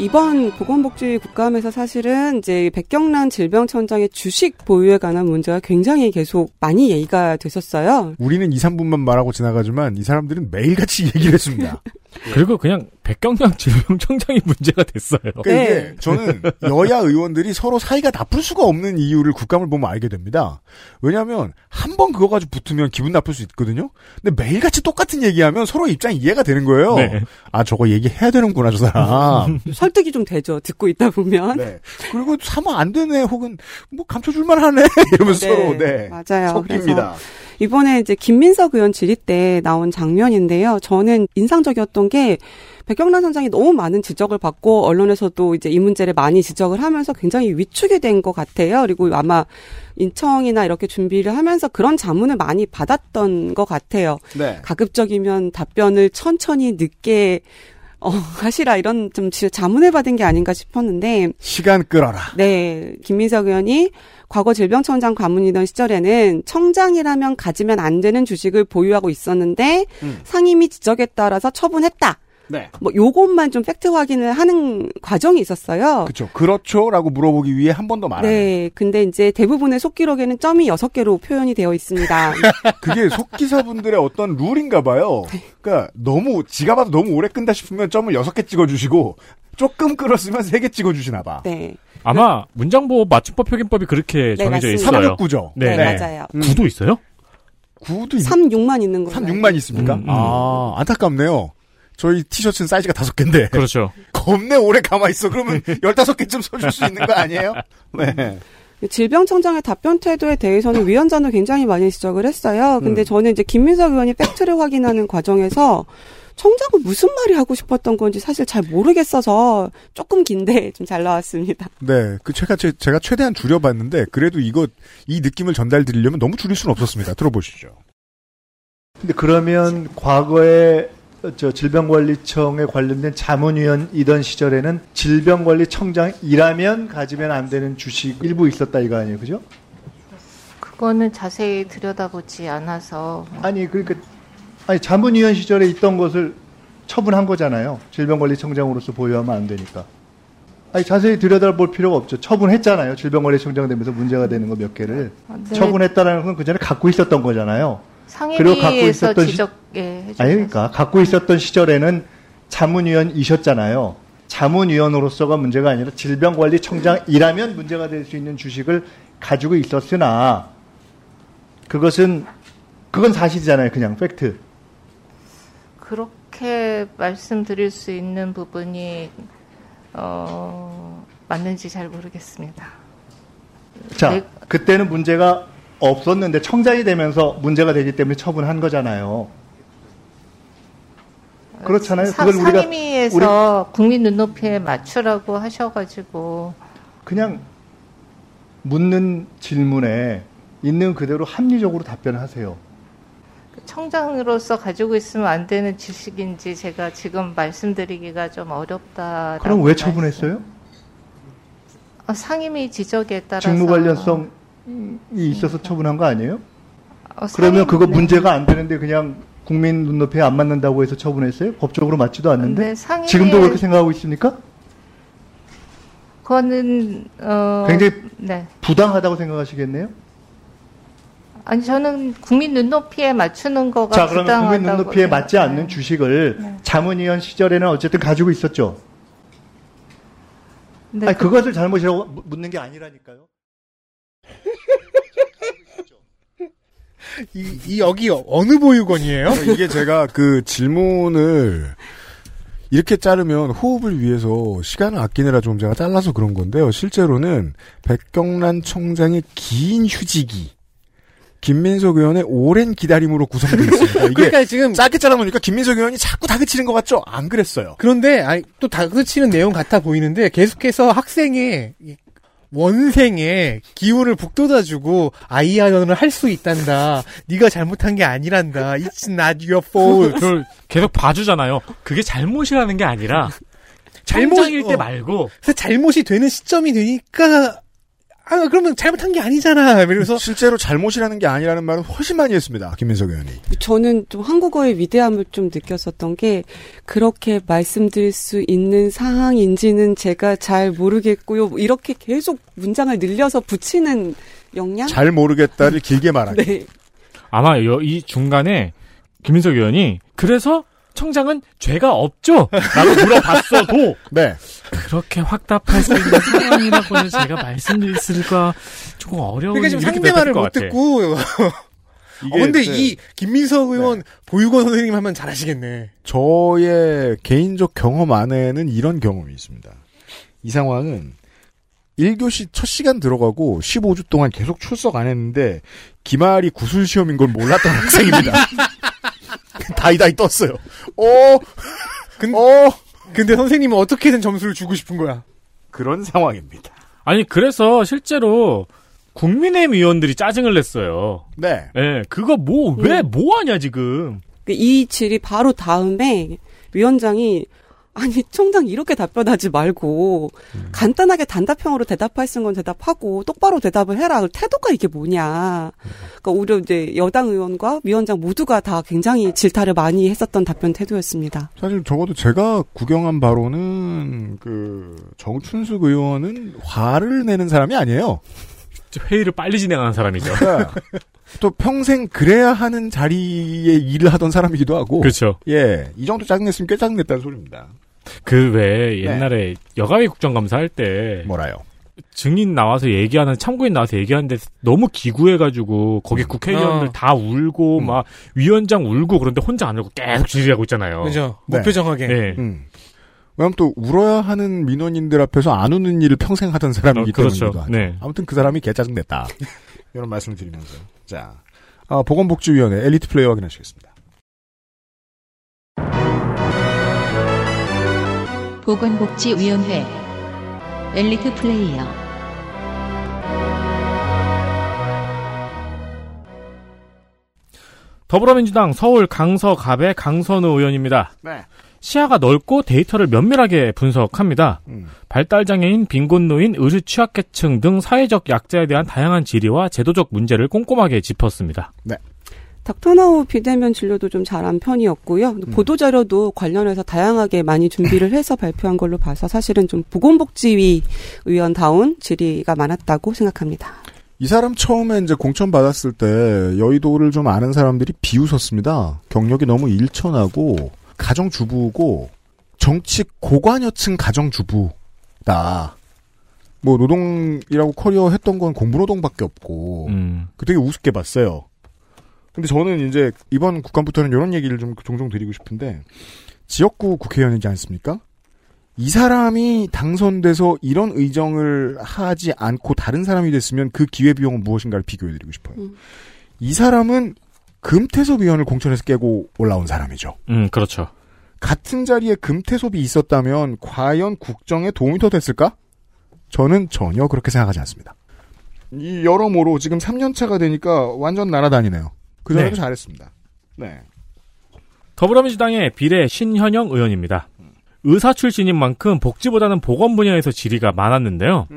이번 보건복지 국감에서 사실은 이제 백경란 질병청장의 주식 보유에 관한 문제가 굉장히 계속 많이 얘기가 됐었어요. 우리는 2, 3분만 말하고 지나가지만 이 사람들은 매일같이 얘기를 했습니다. 그리고 그냥 백경량 질병청장이 문제가 됐어요. 그러니까 이게 저는 여야 의원들이 서로 사이가 나쁠 수가 없는 이유를 국감을 보면 알게 됩니다. 왜냐하면 한 번 그거 가지고 붙으면 기분 나쁠 수 있거든요. 근데 매일같이 똑같은 얘기하면 서로 입장이 이해가 되는 거예요. 네. 아 저거 얘기해야 되는구나 저 사람. 설득이 좀 되죠. 듣고 있다 보면. 네. 그리고 사면 안 되네 혹은 뭐 감춰줄만 하네 이러면서 네, 서로 네. 맞아요. 섞입니다. 그래서 이번에 이제 김민석 의원 질의 때 나온 장면인데요. 저는 인상적이었던 게 백경란 선장이 너무 많은 지적을 받고 언론에서도 이제 이 문제를 많이 지적을 하면서 굉장히 위축이 된 것 같아요. 그리고 아마 인청이나 이렇게 준비를 하면서 그런 자문을 많이 받았던 것 같아요. 네. 가급적이면 답변을 천천히 늦게 어, 하시라 이런 좀 지- 자문을 받은 게 아닌가 싶었는데 시간 끌어라. 네, 김민석 의원이 과거 질병청장 과문이던 시절에는 청장이라면 가지면 안 되는 주식을 보유하고 있었는데 음. 상임위 지적에 따라서 처분했다. 네. 뭐 요것만 좀 팩트 확인을 하는 과정이 있었어요. 그렇죠. 그렇죠라고 물어보기 위해 한 번 더 말하는. 네, 근데 이제 대부분의 속기록에는 점이 여섯 개로 표현이 되어 있습니다. 그게 속기사분들의 어떤 룰인가 봐요. 그러니까 너무 지가 봐도 너무 오래 끈다 싶으면 점을 여섯 개 찍어 주시고 조금 끌었으면 세 개 찍어 주시나 봐. 네. 아마 문장보호 맞춤법 표기법이 그렇게 네, 정해져 맞습니다. 있어요. 369죠. 네, 맞아요. 구도 있어요? 구도 3, 6만 있는 거. 3, 6만 있습니까? 음, 음. 아, 안타깝네요. 저희 티셔츠는 사이즈가 다섯 개인데. 그렇죠. 겁내 오래 감아있어. 그러면 15개쯤 써줄 수 있는 거 아니에요? 네. 질병청장의 답변 태도에 대해서는 위원장도 굉장히 많이 지적을 했어요. 근데 음. 저는 이제 김민석 의원이 팩트를 확인하는 과정에서 청장은 무슨 말이 하고 싶었던 건지 사실 잘 모르겠어서 조금 긴데 좀 잘 나왔습니다. 네. 그, 제가, 제- 제가 최대한 줄여봤는데, 그래도 이거, 이 느낌을 전달드리려면 너무 줄일 수는 없었습니다. 들어보시죠. 근데 그러면 과거에 저 질병관리청에 관련된 자문위원이던 시절에는 질병관리청장이라면 가지면 안 되는 주식 일부 있었다 이거 아니에요, 그죠? 그거는 자세히 들여다보지 않아서 아니 그러니까 아니 자문위원 시절에 있던 것을 처분한 거잖아요. 질병관리청장으로서 보유하면 안 되니까. 아니 자세히 들여다볼 필요가 없죠. 처분했잖아요. 질병관리청장 되면서 문제가 되는 거 몇 개를 네. 처분했다라는 건 그 전에 갖고 있었던 거잖아요. 그리고 갖고 있었던 시- 지적해 해주셔서 아니 그러니까 갖고 있었던 시절에는 자문위원이셨잖아요. 자문위원으로서가 문제가 아니라 질병관리청장이라면 문제가 될 수 있는 주식을 가지고 있었으나 그것은 그건 사실이잖아요. 그냥 팩트. 그렇게 말씀드릴 수 있는 부분이 어, 맞는지 잘 모르겠습니다. 자, 네. 그때는 문제가 없었는데 청장이 되면서 문제가 되기 때문에 처분한 거잖아요. 그렇잖아요. 사- 그걸 우리가 상임위에서 국민 눈높이에 맞추라고 하셔가지고 그냥 묻는 질문에 있는 그대로 합리적으로 답변하세요. 청장으로서 가지고 있으면 안 되는 지식인지 제가 지금 말씀드리기가 좀 어렵다. 그럼 왜 처분했어요? 상임위 지적에 따라서 직무 관련성이 있어서 처분한 거 아니에요? 어, 그러면 그거 네. 문제가 안 되는데 그냥 국민 눈높이에 안 맞는다고 해서 처분했어요? 법적으로 맞지도 않는데? 네, 상임위에- 지금도 그렇게 생각하고 있습니까? 그거는 어, 굉장히 네. 부당하다고 생각하시겠네요? 아니 저는 국민 눈높이에 맞추는 거가 자, 그러면 부당하다고 국민 눈높이에 맞지 생각해요. 않는 주식을 네. 자문위원 시절에는 어쨌든 가지고 있었죠. 네, 아니, 그- 그것을 잘못이라고 묻- 묻는 게 아니라니까요. 이, 이 여기 어느 보육원이에요? 이게 제가 그 질문을 이렇게 자르면 호흡을 위해서 시간을 아끼느라 좀 제가 잘라서 그런 건데요. 실제로는 백경란 청장의 긴 휴직이 김민석 의원의 오랜 기다림으로 구성되어 있습니다. 이게 그러니까 지금 짧게 잘라보니까 김민석 의원이 자꾸 다그치는 것 같죠? 안 그랬어요. 그런데 아니, 또 다그치는 내용 같아 보이는데 계속해서 학생의 이 원생의 기운을 북돋아주고 아이아연을 할 수 있단다. 네가 잘못한 게 아니란다. It's not your fault. 그걸 계속 봐주잖아요. 그게 잘못이라는 게 아니라 잘못일 때 어. 말고 그래서 잘못이 되는 시점이 되니까 아 그러면 잘못한 게 아니잖아. 이러면서 실제로 잘못이라는 게 아니라는 말은 훨씬 많이 했습니다. 김민석 의원이. 저는 좀 한국어의 위대함을 좀 느꼈었던 게 그렇게 말씀드릴 수 있는 상황인지는 제가 잘 모르겠고요. 이렇게 계속 문장을 늘려서 붙이는 역량? 잘 모르겠다를 길게 말하기. 네. 아마 여- 이 중간에 김민석 의원이 그래서 청장은 죄가 없죠? 라고 물어봤어도 네. 그렇게 확답할 수 있는 상황이라고는 제가 말씀드릴 수가 조금 어려운 그러니까 지금 상대 말을 됐을 것못 같아. 듣고 어, 근데 이 김민석 의원 보육원 선생님 하면 잘하시겠네. 저의 개인적 경험 안에는 이런 경험이 있습니다. 이 상황은 1교시 첫 시간 들어가고 15주 동안 계속 출석 안 했는데 기말이 구술 시험인 걸 몰랐던 학생입니다. 다이다이 떴어요. 어, 근, 어. 근데 선생님은 어떻게든 점수를 주고 싶은 거야. 그런 상황입니다. 아니 그래서 실제로 국민의힘 의원들이 짜증을 냈어요. 네. 예, 그거 뭐 왜 뭐 하냐 지금. 이 질이 바로 다음에 위원장이 아니 총장 이렇게 답변하지 말고 간단하게 단답형으로 대답할 수 있는 건 대답하고 똑바로 대답을 해라. 태도가 이게 뭐냐. 그러니까 오히려 이제 여당 의원과 위원장 모두가 다 굉장히 질타를 많이 했었던 답변 태도였습니다. 사실 적어도 제가 구경한 바로는 그 정춘숙 의원은 화를 내는 사람이 아니에요. 회의를 빨리 진행하는 사람이죠. 또 평생 그래야 하는 자리에 일을 하던 사람이기도 하고. 그렇죠. 예, 이 정도 짜증냈으면 꽤 짜증냈다는 소리입니다. 그왜 옛날에 여가위 국정감사 할 때 뭐라요? 증인 나와서 얘기하는 참고인 나와서 얘기하는데 너무 기구해가지고 거기 국회의원들 어. 다 울고 막 위원장 울고 그런데 혼자 안 울고 계속 질의하고 있잖아요. 그죠. 네. 무표정하게. 네. 음. 왜냐면 또 울어야 하는 민원인들 앞에서 안 우는 일을 평생 하던 사람이기 어, 그렇죠. 때문이기도 하죠. 네. 아무튼 그 사람이 개 짜증 냈다. 이런 말씀을 드리면서 자 아, 보건복지위원회 엘리트 플레이 확인하시겠습니다. 보건복지위원회 엘리트 플레이어 더불어민주당 서울 강서갑의 강선우 의원입니다. 네. 시야가 넓고 데이터를 면밀하게 분석합니다. 음. 발달장애인, 빈곤노인, 의료 취약계층 등 사회적 약자에 대한 다양한 질의와 제도적 문제를 꼼꼼하게 짚었습니다. 네. 닥터나우 비대면 진료도 좀 잘한 편이었고요. 보도자료도 관련해서 다양하게 많이 준비를 해서 발표한 걸로 봐서 사실은 좀 보건복지위 의원다운 질의가 많았다고 생각합니다. 이 사람 처음에 이제 공천 받았을 때 여의도를 좀 아는 사람들이 비웃었습니다. 경력이 너무 일천하고 가정주부고 정치 고관여층 가정주부다. 뭐 노동이라고 커리어 했던 건 공부노동밖에 없고 음. 그 되게 우습게 봤어요. 근데 저는 이제 이번 국감부터는 이런 얘기를 좀 종종 드리고 싶은데 지역구 국회의원이지 않습니까? 이 사람이 당선돼서 이런 의정을 하지 않고 다른 사람이 됐으면 그 기회비용은 무엇인가를 비교해드리고 싶어요. 이 사람은 금태섭 의원을 공천에서 깨고 올라온 사람이죠. 음, 그렇죠. 같은 자리에 금태섭이 있었다면 과연 국정에 도움이 더 됐을까? 저는 전혀 그렇게 생각하지 않습니다. 이 여러모로 지금 3년차가 되니까 완전 날아다니네요. 그 전에도 네. 잘했습니다. 네. 더불어민주당의 비례 신현영 의원입니다. 의사 출신인 만큼 복지보다는 보건 분야에서 질의가 많았는데요.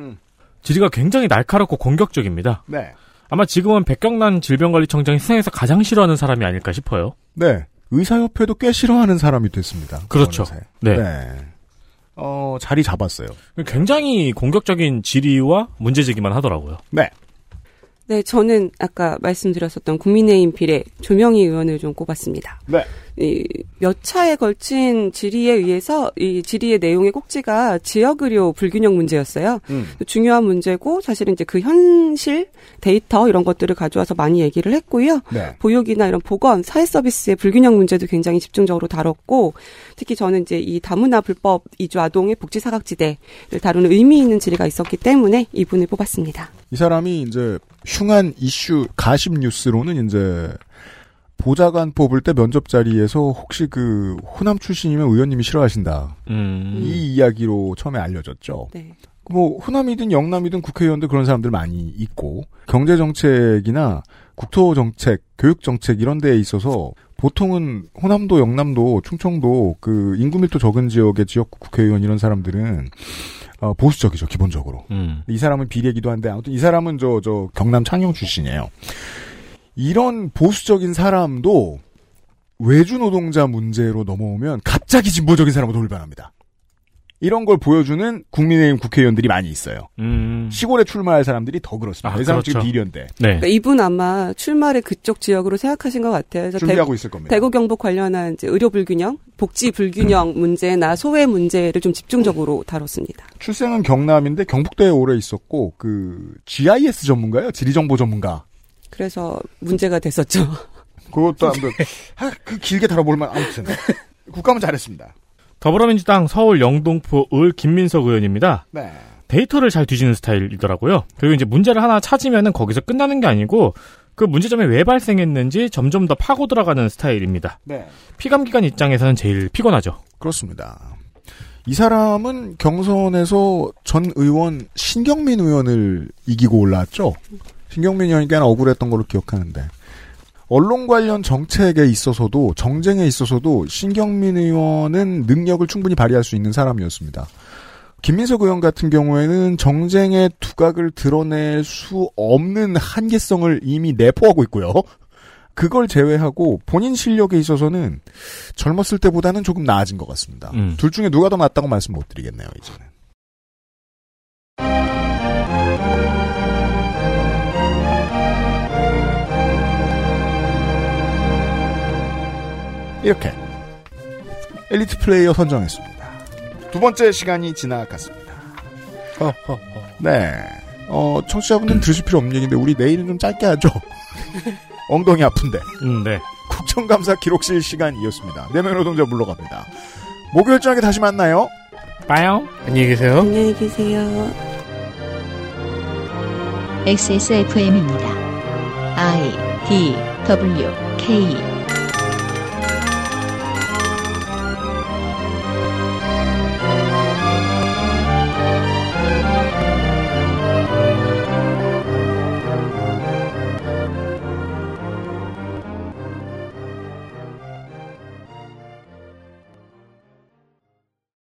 질의가 굉장히 날카롭고 공격적입니다. 네. 아마 지금은 백경란 질병관리청장이 세상에서 가장 싫어하는 사람이 아닐까 싶어요. 네. 의사협회도 꽤 싫어하는 사람이 됐습니다. 그렇죠. 어느새. 네. 어, 자리 잡았어요. 굉장히 공격적인 질의와 문제 제기만 하더라고요. 네. 네, 저는 아까 말씀드렸었던 국민의힘 비례 조명희 의원을 좀 꼽았습니다. 네. 이몇 차에 걸친 질의에 의해서 이 질의의 내용의 꼭지가 지역 의료 불균형 문제였어요. 음. 중요한 문제고 사실은 이제 그 현실 데이터 이런 것들을 가져와서 많이 얘기를 했고요. 네. 보육이나 이런 보건 사회 서비스의 불균형 문제도 굉장히 집중적으로 다뤘고 특히 저는 이제 이 다문화 불법 이주 아동의 복지 사각지대를 다루는 의미 있는 질의가 있었기 때문에 이분을 뽑았습니다. 이 사람이 이제 흉한 이슈 가십 뉴스로는 이제 보좌관 뽑을 때 면접 자리에서 혹시 그 호남 출신이면 의원님이 싫어하신다. 음. 이 이야기로 처음에 알려졌죠. 네. 뭐 호남이든 영남이든 국회의원들 그런 사람들 많이 있고 경제 정책이나 국토 정책, 교육 정책 이런 데에 있어서 보통은 호남도 영남도 충청도 그 인구 밀도 적은 지역의 지역 국회의원 이런 사람들은 어, 보수적이죠 기본적으로. 음. 이 사람은 비례기도 한데 아무튼 이 사람은 저저 경남 창녕 출신이에요. 이런 보수적인 사람도 외주 노동자 문제로 넘어오면 갑자기 진보적인 사람으로 돌변합니다. 이런 걸 보여주는 국민의힘 국회의원들이 많이 있어요. 음. 시골에 출마할 사람들이 더 그렇습니다. 아, 이 사람 그렇죠. 지금 비련대. 네. 그러니까 이분 아마 출마를 그쪽 지역으로 생각하신 것 같아요. 그래서 준비하고 대구, 있을 겁니다. 대구 경북 관련한 이제 의료 불균형, 복지 불균형 문제나 소외 문제를 좀 집중적으로 다뤘습니다. 출생은 경남인데 경북대에 오래 있었고 그 GIS 전문가요? 지리정보 전문가. 그래서 문제가 됐었죠. 그것도 한번 아, 그 길게 다뤄볼만 아무튼 국감은 잘했습니다. 더불어민주당 서울 영동포 을 김민석 의원입니다. 네. 데이터를 잘 뒤지는 스타일이더라고요. 그리고 이제 문제를 하나 찾으면은 거기서 끝나는 게 아니고 그 문제점이 왜 발생했는지 점점 더 파고 들어가는 스타일입니다. 네. 피감기관 입장에서는 제일 피곤하죠. 그렇습니다. 이 사람은 경선에서 전 의원 신경민 의원을 이기고 올라왔죠. 신경민 의원이 꽤나 억울했던 걸로 기억하는데 언론 관련 정책에 있어서도 정쟁에 있어서도 신경민 의원은 능력을 충분히 발휘할 수 있는 사람이었습니다. 김민석 의원 같은 경우에는 정쟁의 두각을 드러낼 수 없는 한계성을 이미 내포하고 있고요. 그걸 제외하고 본인 실력에 있어서는 젊었을 때보다는 조금 나아진 것 같습니다. 음. 둘 중에 누가 더 낫다고 말씀 못 드리겠네요, 이제는. 이렇게 엘리트 플레이어 선정했습니다. 두 번째 시간이 지나갔습니다. 네. 어, 청취자분들은 들으실 필요 없는 얘기인데 우리 내일은 좀 짧게 하죠. 엉덩이 아픈데. 음, 네. 국정감사 기록실 시간이었습니다. 내면 노동자 물러갑니다. 목요일 저녁에 다시 만나요. 빠요. 안녕히 계세요. 안녕히 계세요. XSFM입니다. I D W K